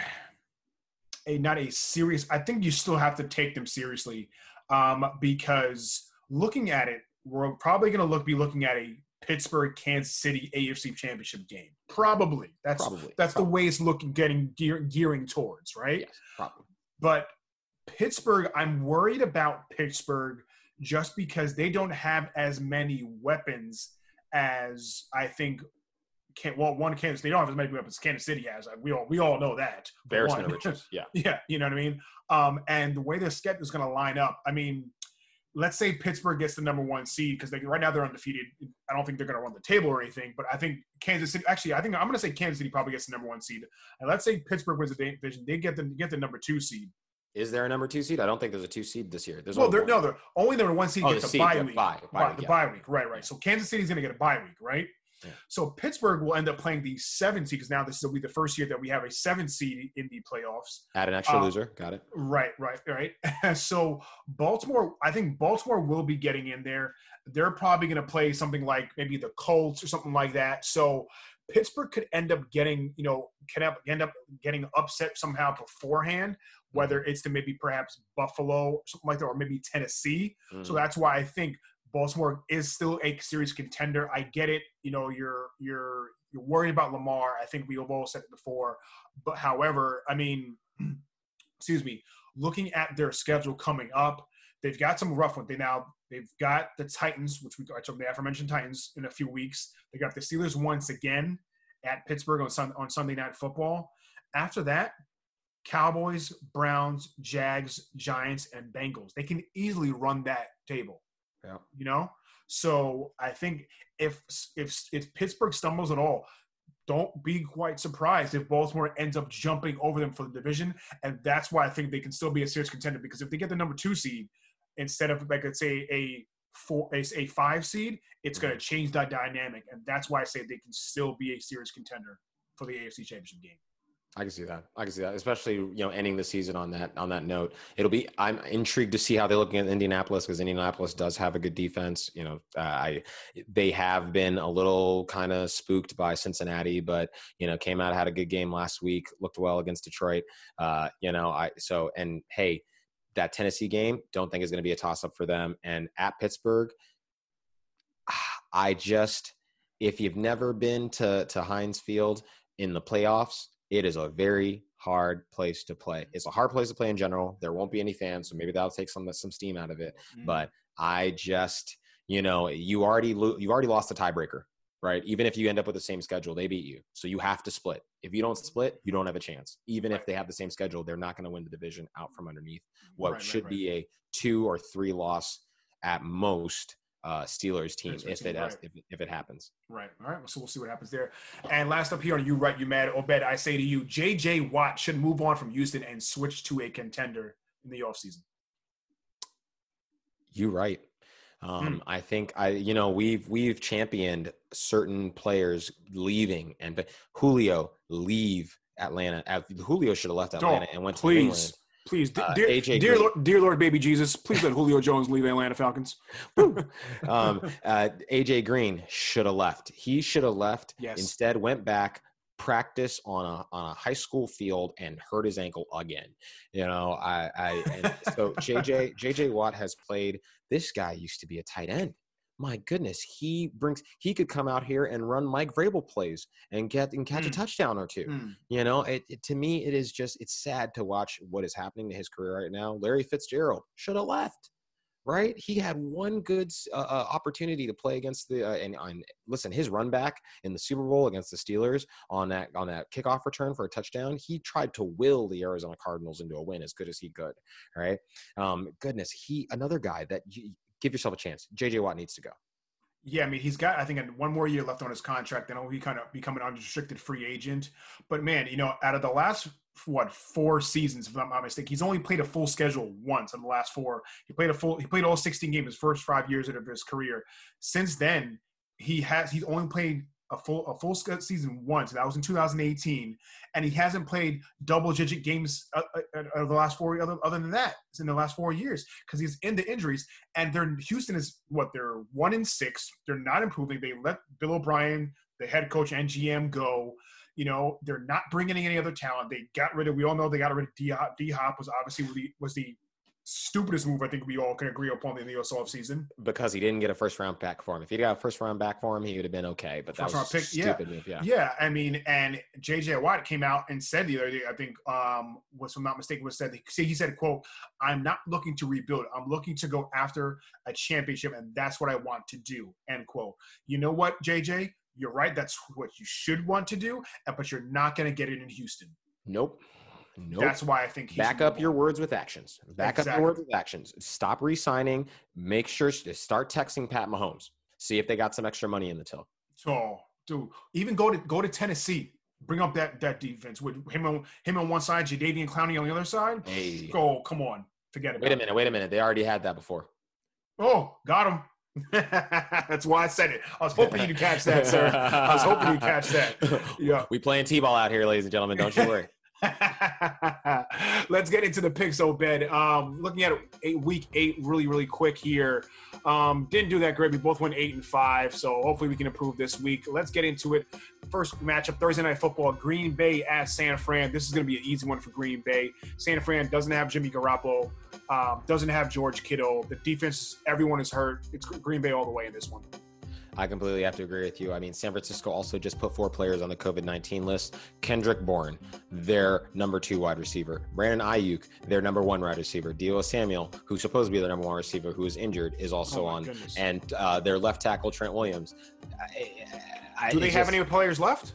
a not a serious, I think you still have to take them seriously, um, because looking at it, we're probably going to look be looking at a Pittsburgh Kansas City AFC Championship game. Probably. That's probably. That's probably. the way it's looking getting gear, gearing towards, right? Yes, probably. But Pittsburgh, I'm worried about Pittsburgh just because they don't have as many weapons as I think can well one Kansas they don't have as many weapons as Kansas City has. We all we all know that. Embarrassment riches. Yeah. yeah, you know what I mean? Um, and the way the schedule is gonna line up, I mean, let's say Pittsburgh gets the number one seed because right now they're undefeated. I don't think they're going to run the table or anything, but I think Kansas City. Actually, I think I'm going to say Kansas City probably gets the number one seed. And let's say Pittsburgh wins the division, they get the get the number two seed. Is there a number two seed? I don't think there's a two seed this year. There's well, there, no, they're only number one seed oh, gets a bye week. Bye, bye, bye, the yeah. bye week, right, right. So Kansas City's going to get a bye week, right? So Pittsburgh will end up playing the seven seed because now this will be the first year that we have a seven seed in the playoffs. Add an extra uh, loser. Got it. Right, right, right. so Baltimore, I think Baltimore will be getting in there. They're probably going to play something like maybe the Colts or something like that. So Pittsburgh could end up getting, you know, can end up getting upset somehow beforehand, whether mm-hmm. it's to maybe perhaps Buffalo, something like that, or maybe Tennessee. Mm-hmm. So that's why I think Baltimore is still a serious contender. I get it. You know, you're you're you're worried about Lamar. I think we've all said it before. But however, I mean, excuse me, looking at their schedule coming up, they've got some rough ones. They now they've got the Titans, which we got the aforementioned Titans in a few weeks. They got the Steelers once again at Pittsburgh on sun, on Sunday Night Football. After that, Cowboys, Browns, Jags, Giants, and Bengals. They can easily run that table. Yeah. You know? So I think if if if Pittsburgh stumbles at all, don't be quite surprised if Baltimore ends up jumping over them for the division. And that's why I think they can still be a serious contender because if they get the number two seed instead of like let's say a four a, a five seed, it's going to mm-hmm. change that dynamic. And that's why I say they can still be a serious contender for the AFC Championship game. I can see that. I can see that, especially you know ending the season on that on that note. It'll be. I'm intrigued to see how they're looking at Indianapolis because Indianapolis does have a good defense. You know, uh, I they have been a little kind of spooked by Cincinnati, but you know came out had a good game last week, looked well against Detroit. Uh, you know, I so and hey, that Tennessee game don't think is going to be a toss up for them. And at Pittsburgh, I just if you've never been to to Heinz Field in the playoffs it is a very hard place to play. It's a hard place to play in general. There won't be any fans, so maybe that'll take some some steam out of it. Mm-hmm. But I just, you know, you already lo- you already lost the tiebreaker, right? Even if you end up with the same schedule, they beat you, so you have to split. If you don't split, you don't have a chance. Even right. if they have the same schedule, they're not going to win the division out from underneath what right, should right, be a two or three loss at most uh, Steelers team if it right. if, if it happens. Right. All right. So we'll see what happens there. And last up here on you right, you mad Obed. I say to you, J.J. Watt should move on from Houston and switch to a contender in the offseason. You right. Um, mm. I think I, you know, we've we've championed certain players leaving, and but Julio leave Atlanta. Julio should have left Atlanta oh, and went please. to England. Please, uh, dear, AJ dear, Lord, dear Lord, baby Jesus, please let Julio Jones leave Atlanta Falcons. um, uh, AJ Green should have left. He should have left. Yes. Instead, went back, practice on a on a high school field, and hurt his ankle again. You know, I, I so JJ JJ Watt has played. This guy used to be a tight end my goodness, he brings he could come out here and run Mike Vrabel plays and get and catch mm. a touchdown or two. Mm. You know, it, it, to me it is just it's sad to watch what is happening to his career right now. Larry Fitzgerald should have left. Right, he had one good uh, uh, opportunity to play against the uh, and, and listen, his run back in the Super Bowl against the Steelers on that on that kickoff return for a touchdown. He tried to will the Arizona Cardinals into a win as good as he could. Right, um, goodness, he another guy that you, give yourself a chance. JJ Watt needs to go. Yeah, I mean, he's got, I think, one more year left on his contract, then he'll be kind of become an unrestricted free agent. But man, you know, out of the last, what, four seasons, if I'm not mistaken, he's only played a full schedule once in the last four. He played a full, he played all 16 games his first five years of his career. Since then, he has, he's only played a full a full season once. That was in 2018, and he hasn't played double digit games uh, uh, uh, the last four other, other than that in the last four years because he's into injuries. And they're Houston is what they're one in six. They're not improving. They let Bill O'Brien, the head coach and GM, go. You know they're not bringing any other talent. They got rid of. We all know they got rid of D Hop. D Hop was obviously the, was the stupidest move I think we all can agree upon in the US offseason. Because he didn't get a first round back for him. If he got a first round back for him, he would have been okay. But first that was pick, stupid yeah. move. Yeah. Yeah. I mean, and JJ Watt came out and said the other day, I think um was I'm not mistaken, was said he said, quote, I'm not looking to rebuild. I'm looking to go after a championship, and that's what I want to do. End quote. You know what, JJ? You're right. That's what you should want to do, but you're not going to get it in Houston. Nope. Nope. That's why I think back up your words with actions. Back exactly. up your words with actions. Stop re-signing. Make sure to start texting Pat Mahomes. See if they got some extra money in the till. So, dude, even go to go to Tennessee. Bring up that that defense with him on him on one side, Jadeveon Clowney on the other side. Hey, go, come on, forget it. Wait a minute, wait a minute. They already had that before. Oh, got him. That's why I said it. I was hoping you'd catch that, sir. I was hoping you'd catch that. Yeah. We playing t-ball out here, ladies and gentlemen. Don't you worry. Let's get into the picks, Obed. Um, looking at week eight really, really quick here. Um, didn't do that great. We both went eight and five, so hopefully we can improve this week. Let's get into it. First matchup Thursday night football: Green Bay at San Fran. This is going to be an easy one for Green Bay. San Fran doesn't have Jimmy Garoppolo, um, doesn't have George Kittle. The defense, everyone is hurt. It's Green Bay all the way in this one. I completely have to agree with you. I mean, San Francisco also just put four players on the COVID 19 list. Kendrick Bourne, their number two wide receiver. Brandon Aiyuk, their number one wide receiver. Deebo Samuel, who's supposed to be their number one receiver, who is injured, is also oh on. Goodness. And uh, their left tackle, Trent Williams. I, I, Do they have just, any players left?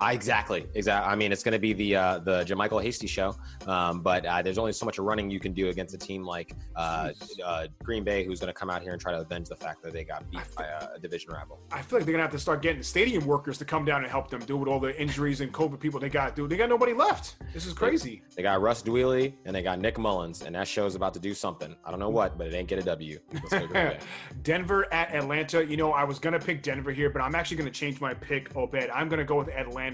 I, exactly, exactly. I mean, it's going to be the uh, the JaMycal Hasty show, um, but uh, there's only so much running you can do against a team like uh, uh Green Bay, who's going to come out here and try to avenge the fact that they got beat by a, a division rival. I feel like they're going to have to start getting the stadium workers to come down and help them do with all the injuries and COVID people they got. Dude, they got nobody left. This is crazy. They, they got Russ Dwelley and they got Nick Mullens, and that show's about to do something. I don't know what, but it ain't get a W. Denver at Atlanta. You know, I was going to pick Denver here, but I'm actually going to change my pick. Obed, I'm going to go with Atlanta.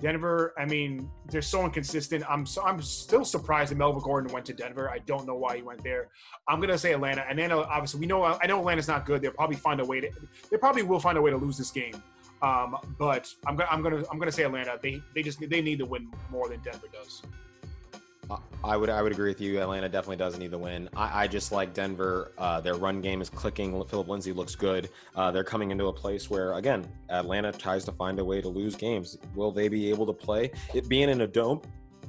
Denver, I mean, they're so inconsistent. I'm so, I'm still surprised that Melvin Gordon went to Denver. I don't know why he went there. I'm gonna say Atlanta. And then obviously we know I know Atlanta's not good. They'll probably find a way to they probably will find a way to lose this game. Um, but I'm gonna I'm gonna I'm gonna say Atlanta. They they just they need to win more than Denver does. I would I would agree with you. Atlanta definitely does need the win. I, I just like Denver. Uh, their run game is clicking. Phillip Lindsay looks good. Uh, they're coming into a place where again Atlanta tries to find a way to lose games. Will they be able to play? It being in a dome,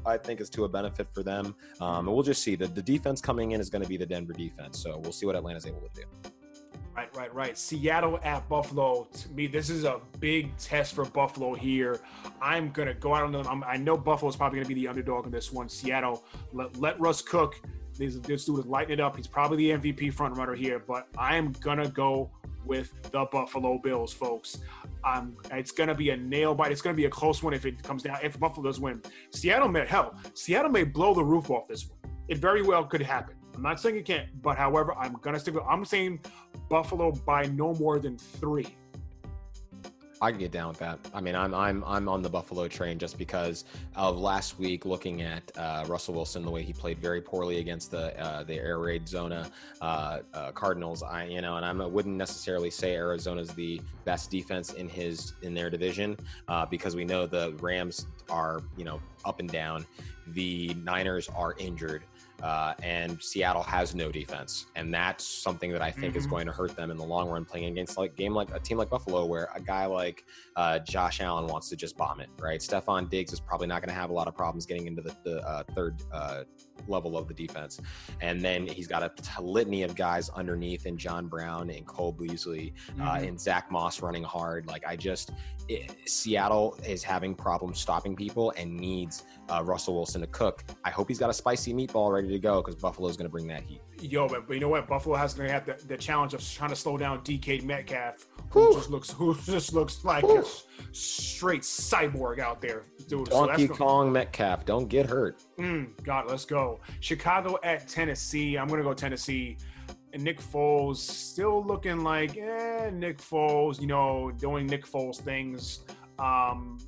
I think is to a benefit for them. Um, and we'll just see. The, the defense coming in is going to be the Denver defense. So we'll see what Atlanta's able to do. Right, right, right. Seattle at Buffalo. To me, this is a big test for Buffalo here. I'm gonna go out on them. i know Buffalo is probably gonna be the underdog in this one. Seattle, let, let Russ cook. This, this dude is lighting it up. He's probably the MVP front runner here, but I am gonna go with the Buffalo Bills, folks. Um, it's gonna be a nail bite. It's gonna be a close one if it comes down. If Buffalo does win, Seattle may hell. Seattle may blow the roof off this one. It very well could happen. I'm not saying you can't, but however, I'm gonna stick with. I'm saying Buffalo by no more than three. I can get down with that. I mean, I'm I'm I'm on the Buffalo train just because of last week looking at uh, Russell Wilson the way he played very poorly against the uh, the air raid Zona uh, uh, Cardinals. I you know, and I wouldn't necessarily say Arizona's the best defense in his in their division uh, because we know the Rams are you know up and down. The Niners are injured uh, and Seattle has no defense, and that's something that I think mm-hmm. is going to hurt them in the long run. Playing against like game like a team like Buffalo, where a guy like uh, Josh Allen wants to just bomb it, right? Stefon Diggs is probably not going to have a lot of problems getting into the, the uh, third uh, level of the defense, and then he's got a litany of guys underneath, and John Brown and Cole Beasley uh, mm-hmm. and Zach Moss running hard. Like I just, it, Seattle is having problems stopping people and needs uh, Russell Wilson to cook. I hope he's got a spicy meatball ready to go because Buffalo's going to bring that heat. Yo, but, but you know what? Buffalo has to have the, the challenge of trying to slow down DK Metcalf, who Whew. just looks who just looks like Whew. a straight cyborg out there, dude. Donkey so Kong Metcalf, don't get hurt. Mm, God, let's go. Chicago at Tennessee. I'm going to go Tennessee. And Nick Foles still looking like eh, Nick Foles, you know, doing Nick Foles things. Um,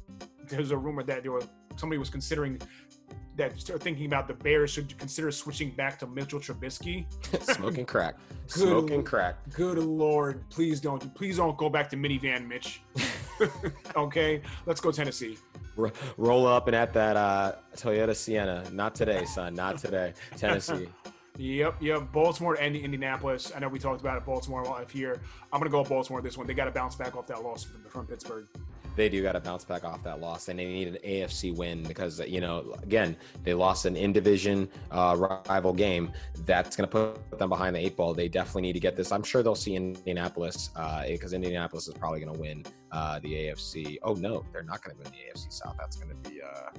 there's a rumor that there was somebody was considering that start thinking about the Bears should consider switching back to Mitchell Trubisky. Smoking crack. Good, Smoking crack. Good lord, please don't, please don't go back to minivan, Mitch. okay, let's go Tennessee. roll up and at that uh, Toyota Sienna. Not today, son. Not today. Tennessee. Yep, yep. Baltimore and Indianapolis. I know we talked about it. Baltimore live here. I'm gonna go Baltimore this one. They got to bounce back off that loss from, from Pittsburgh they do got to bounce back off that loss, and they need an AFC win because you know again they lost an in division uh, rival game. That's going to put them behind the eight ball. They definitely need to get this. I'm sure they'll see Indianapolis because uh, Indianapolis is probably going to win uh, the AFC. Oh no, they're not going to win the AFC South. That's going to be uh,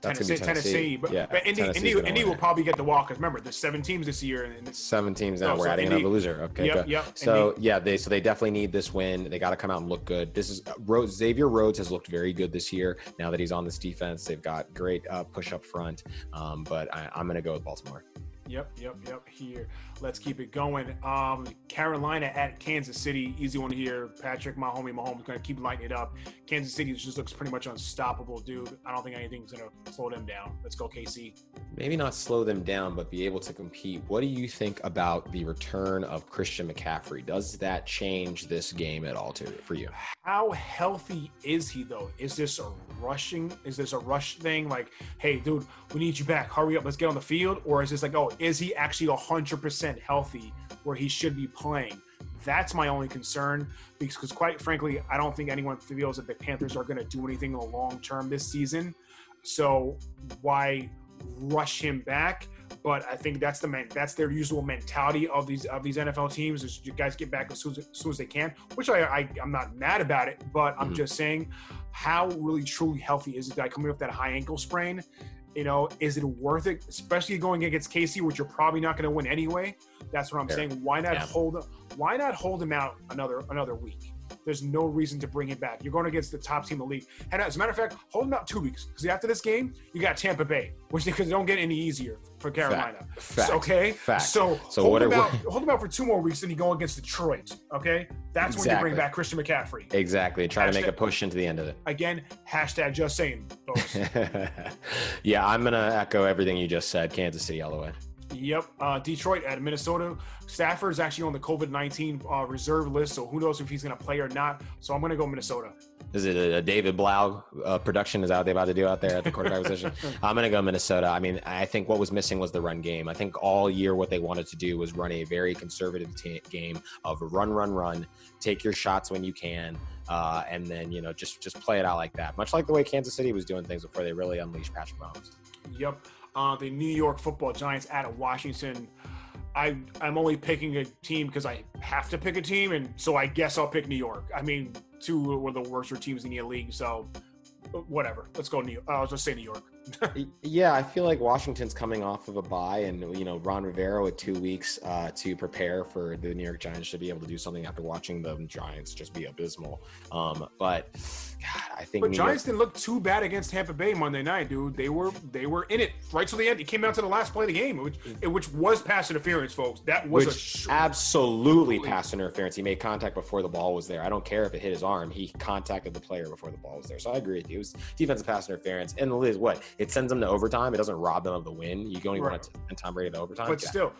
Tennessee, Tennessee, Tennessee, but, yeah, but Indy, Indy, Indy will probably get the walk because remember there's seven teams this year and it's seven teams now. Oh, We're so adding Indy, another loser. Okay, yep, yep, so Indy. yeah, they so they definitely need this win. They got to come out and look good. This is uh, Xavier Rhodes has looked very good this year. Now that he's on this defense, they've got great uh, push up front. Um, but I, I'm going to go with Baltimore. Yep, yep, yep. Here, let's keep it going. Um, Carolina at Kansas City, easy one here. Patrick, my homie, Mahomes, gonna keep lighting it up. Kansas City just looks pretty much unstoppable, dude. I don't think anything's gonna slow them down. Let's go, KC. Maybe not slow them down, but be able to compete. What do you think about the return of Christian McCaffrey? Does that change this game at all to for you? How healthy is he though? Is this a rushing? Is this a rush thing? Like, hey, dude, we need you back. Hurry up, let's get on the field. Or is this like, oh, is he actually hundred percent healthy where he should be playing? That's my only concern because, quite frankly, I don't think anyone feels that the Panthers are going to do anything in the long term this season. So why rush him back? But I think that's the man, that's their usual mentality of these of these NFL teams is you guys get back as soon as, as, soon as they can, which I, I am not mad about it, but I'm mm-hmm. just saying how really truly healthy is this guy coming off that high ankle sprain? You know, is it worth it, especially going against KC, which you're probably not going to win anyway? That's what I'm saying. Why not yeah. hold? Why not hold him out another another week? There's no reason to bring him back. You're going against the top team in the league. And as a matter of fact, hold him out two weeks because after this game, you got Tampa Bay, which because they don't get any easier for Carolina. Fact. So, okay. Fact. So, so hold, him out, hold him out for two more weeks, then you go against Detroit. Okay. That's exactly. when you bring back Christian McCaffrey. Exactly. Try hashtag, to make a push into the end of it. Again, hashtag just saying, folks. yeah, I'm gonna echo everything you just said. Kansas City all the way. Yep, uh, Detroit at Minnesota. Stafford is actually on the COVID nineteen uh, reserve list, so who knows if he's going to play or not. So I'm going to go Minnesota. Is it a, David Blough uh, production? Is that what they about to do out there at the quarterback position? I'm going to go Minnesota. I mean, I think what was missing was the run game. I think all year what they wanted to do was run a very conservative t- game of run, run, run. Take your shots when you can, uh, and then you know just just play it out like that. Much like the way Kansas City was doing things before they really unleashed Patrick Mahomes. Yep uh, the New York Football Giants at Washington. I I'm only picking a team because I have to pick a team, and so I guess I'll pick New York. I mean, two were the worst teams in the league, so whatever. Let's go New. York. I'll just say New York. yeah, I feel like Washington's coming off of a bye, and you know Ron Rivera with two weeks uh, to prepare for the New York Giants should be able to do something after watching the Giants just be abysmal. Um, but God, I think. But New Giants York, didn't look too bad against Tampa Bay Monday night, dude. They were they were in it right to the end. It came down to the last play of the game, which which was pass interference, folks. That was which a sh- absolutely pass interference. He made contact before the ball was there. I don't care if it hit his arm. He contacted the player before the ball was there. So I agree with you. It was defensive pass interference. And Liz, what? It sends them to overtime. It doesn't rob them of the win. You don't even Right. want to send Tom Brady to overtime. But Yeah. still,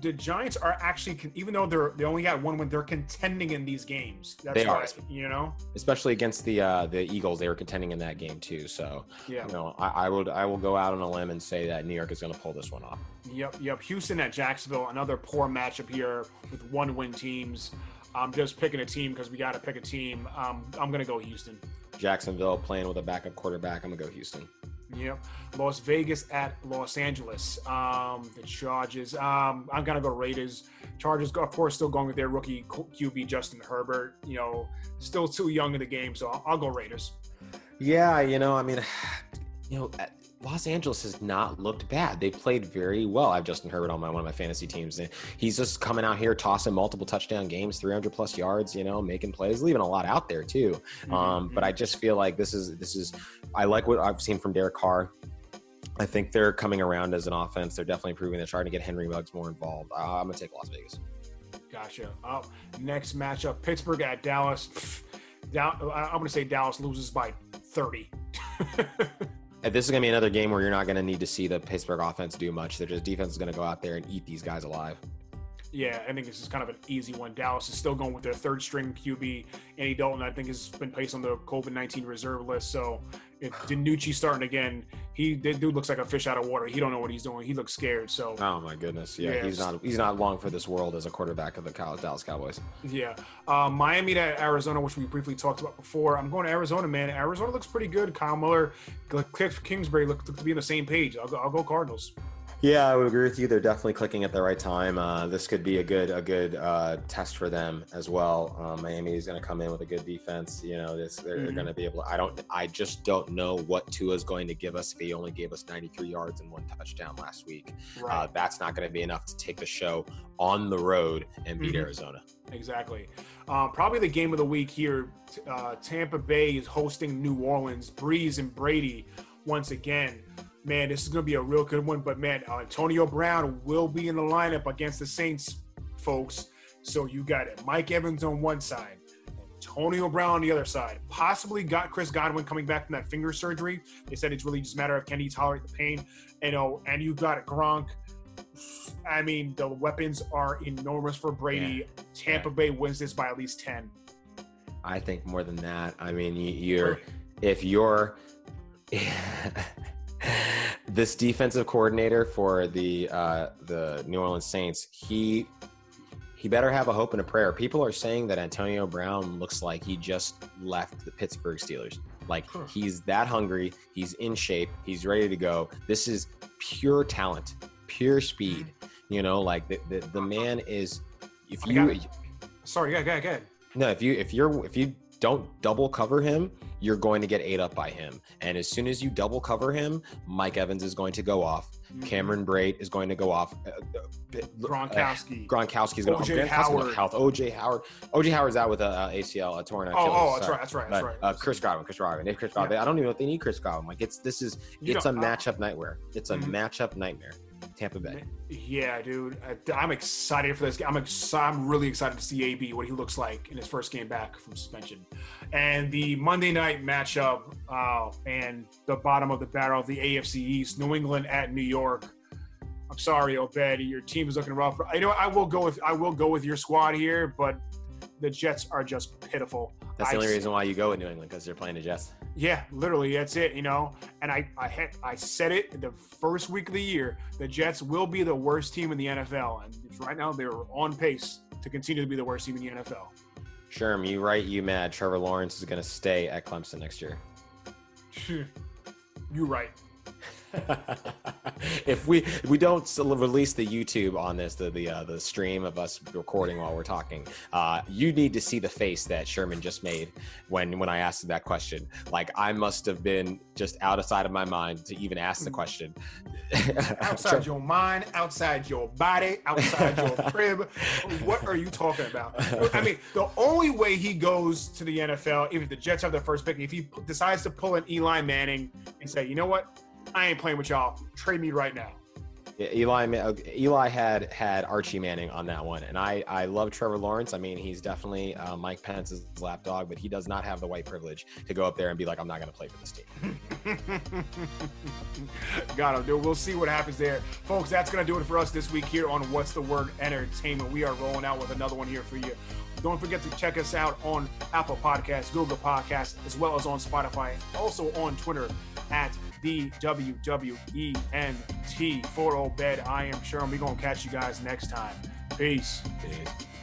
the Giants are actually, even though they're they only got one win, they're contending in these games. That's They are. you know. especially against the uh, the Eagles, they were contending in that game too. So Yeah. you know, I, I would I will go out on a limb and say that New York is going to pull this one off. Yep. Yep. Houston at Jacksonville, another poor matchup here with one win teams. I'm just picking a team because we got to pick a team. Um, I'm gonna go Houston. Jacksonville playing with a backup quarterback. I'm gonna go Houston. Yep. Las Vegas at Los Angeles. Um, the Chargers. Um, I'm gonna go Raiders. Chargers, of course, still going with their rookie QB Justin Herbert. You know, still too young in the game, so I'll, I'll go Raiders. Yeah, you know, I mean, you know, Los Angeles has not looked bad. They played very well. I have Justin Herbert on my one of my fantasy teams, and he's just coming out here tossing multiple touchdown games, 300 plus yards. You know, making plays, leaving a lot out there too. Um, but I just feel like this is this is I like what I've seen from Derek Carr. I think they're coming around as an offense. They're definitely improving. They're trying to get Henry Ruggs more involved. Uh, I'm gonna take Las Vegas. Gotcha. Uh, next matchup: Pittsburgh at Dallas. Down, I'm going to say Dallas loses by 30. And this is gonna be another game where you're not gonna need to see the Pittsburgh offense do much. They're just defense is gonna go out there and eat these guys alive. yeah, I think this is kind of an easy one. Dallas is still going with their third string QB. Andy Dalton, I think, has been placed on the COVID 19 reserve list. So if DiNucci starting again, he that dude looks like a fish out of water. He don't know what he's doing. He looks scared. So Oh my goodness, yeah, Yes. he's not he's not long for this world as a quarterback of the Dallas Cowboys. Yeah. Uh, Miami to Arizona, which we briefly talked about before. I'm going to Arizona, man. Arizona looks pretty good. Kyle Miller, Kliff Kingsbury look, look to be on the same page. I'll go, I'll go Cardinals. Yeah, I would agree with you. They're definitely clicking at the right time. Uh, this could be a good a good uh, test for them as well. Um, Miami is going to come in with a good defense. You know, this they're, they're Mhm. going to be able. To, I don't. I just don't know what Tua is going to give us if he only gave us 93 yards and one touchdown last week. Right. Uh, that's not going to be enough to take the show on the road and beat Mhm. Arizona. Exactly. Um, probably the game of the week here. Uh, Tampa Bay is hosting New Orleans. Brees and Brady once again. Man, this is going to be a real good one. But man, Antonio Brown will be in the lineup against the Saints, folks. So you got it. Mike Evans on one side, Antonio Brown on the other side. Possibly got Chris Godwin coming back from that finger surgery. They said it's really just a matter of can he tolerate the pain. You know, and you got Gronk. I mean, the weapons are enormous for Brady. Tampa Bay wins this by at least ten. I think more than that. I mean, you're if you're this defensive coordinator for the uh, the New Orleans Saints, he he better have a hope and a prayer. People are saying that Antonio Brown looks like he just left the Pittsburgh Steelers. Like Huh. he's that hungry, he's in shape, he's ready to go. This is pure talent, pure speed. You know, like the the, the man is. If you Sorry, yeah, go ahead, go no, if you if you're if you don't double cover him, you're going to get ate up by him. And as soon as you double cover him, Mike Evans is going to go off. Cameron Brate is going to go off. Uh, uh, Gronkowski. Gronkowski is going to gonna Howard. health. OJ Howard. OJ Howard's out with a, uh ACL, a torn oh, Achilles. oh, oh that's right, that's right, that's right. uh, Chris Godwin, Chris Godwin, if Chris Godwin. I don't even know if they need Chris Godwin. Like it's this is it's a uh, matchup nightmare. It's a Mhm. matchup nightmare. Tampa Bay. Yeah, dude, I'm excited for this. I'm ex- I'm really excited to see AB what he looks like in his first game back from suspension, and the Monday night matchup, uh, and the bottom of the barrel of the AFC East, New England at New York. I'm sorry, Obed, your team is looking rough. I know I will go with I will go with your squad here, but the Jets are just pitiful. That's the only reason why you go with New England because they're playing the Jets. Yeah, literally, that's it. You know, and I I had I said it the first week of the year. The Jets will be the worst team in the NFL, and right now they're on pace to continue to be the worst team in the NFL. Sherm, you right, you mad. Trevor Lawrence is going to stay at Clemson next year. You're right. if we if we don't release the YouTube on this, the the uh, the stream of us recording while we're talking, uh, you need to see the face that Sherman just made when when I asked that question. Like I must have been just outside of side of my mind to even ask the question. outside your mind, outside your body, outside your crib. What are you talking about? I mean, the only way he goes to the NFL, even if the Jets have the first pick, if he decides to pull an Eli Manning and say, you know what, I ain't playing with y'all. Trade me right now. Yeah, Eli Eli had had Archie Manning on that one, and I I love Trevor Lawrence. I mean, he's definitely uh, Mike Pence's lapdog, but he does not have the white privilege to go up there and be like, I'm not going to play for this team. Got him, dude. We'll see what happens there, folks. That's going to do it for us this week here on What's the Word Entertainment. We are rolling out with another one here for you. Don't forget to check us out on Apple Podcasts, Google Podcasts, as well as on Spotify, also on Twitter at the WWENT for Obed. I am sure we're going to catch you guys next time. Peace. Peace.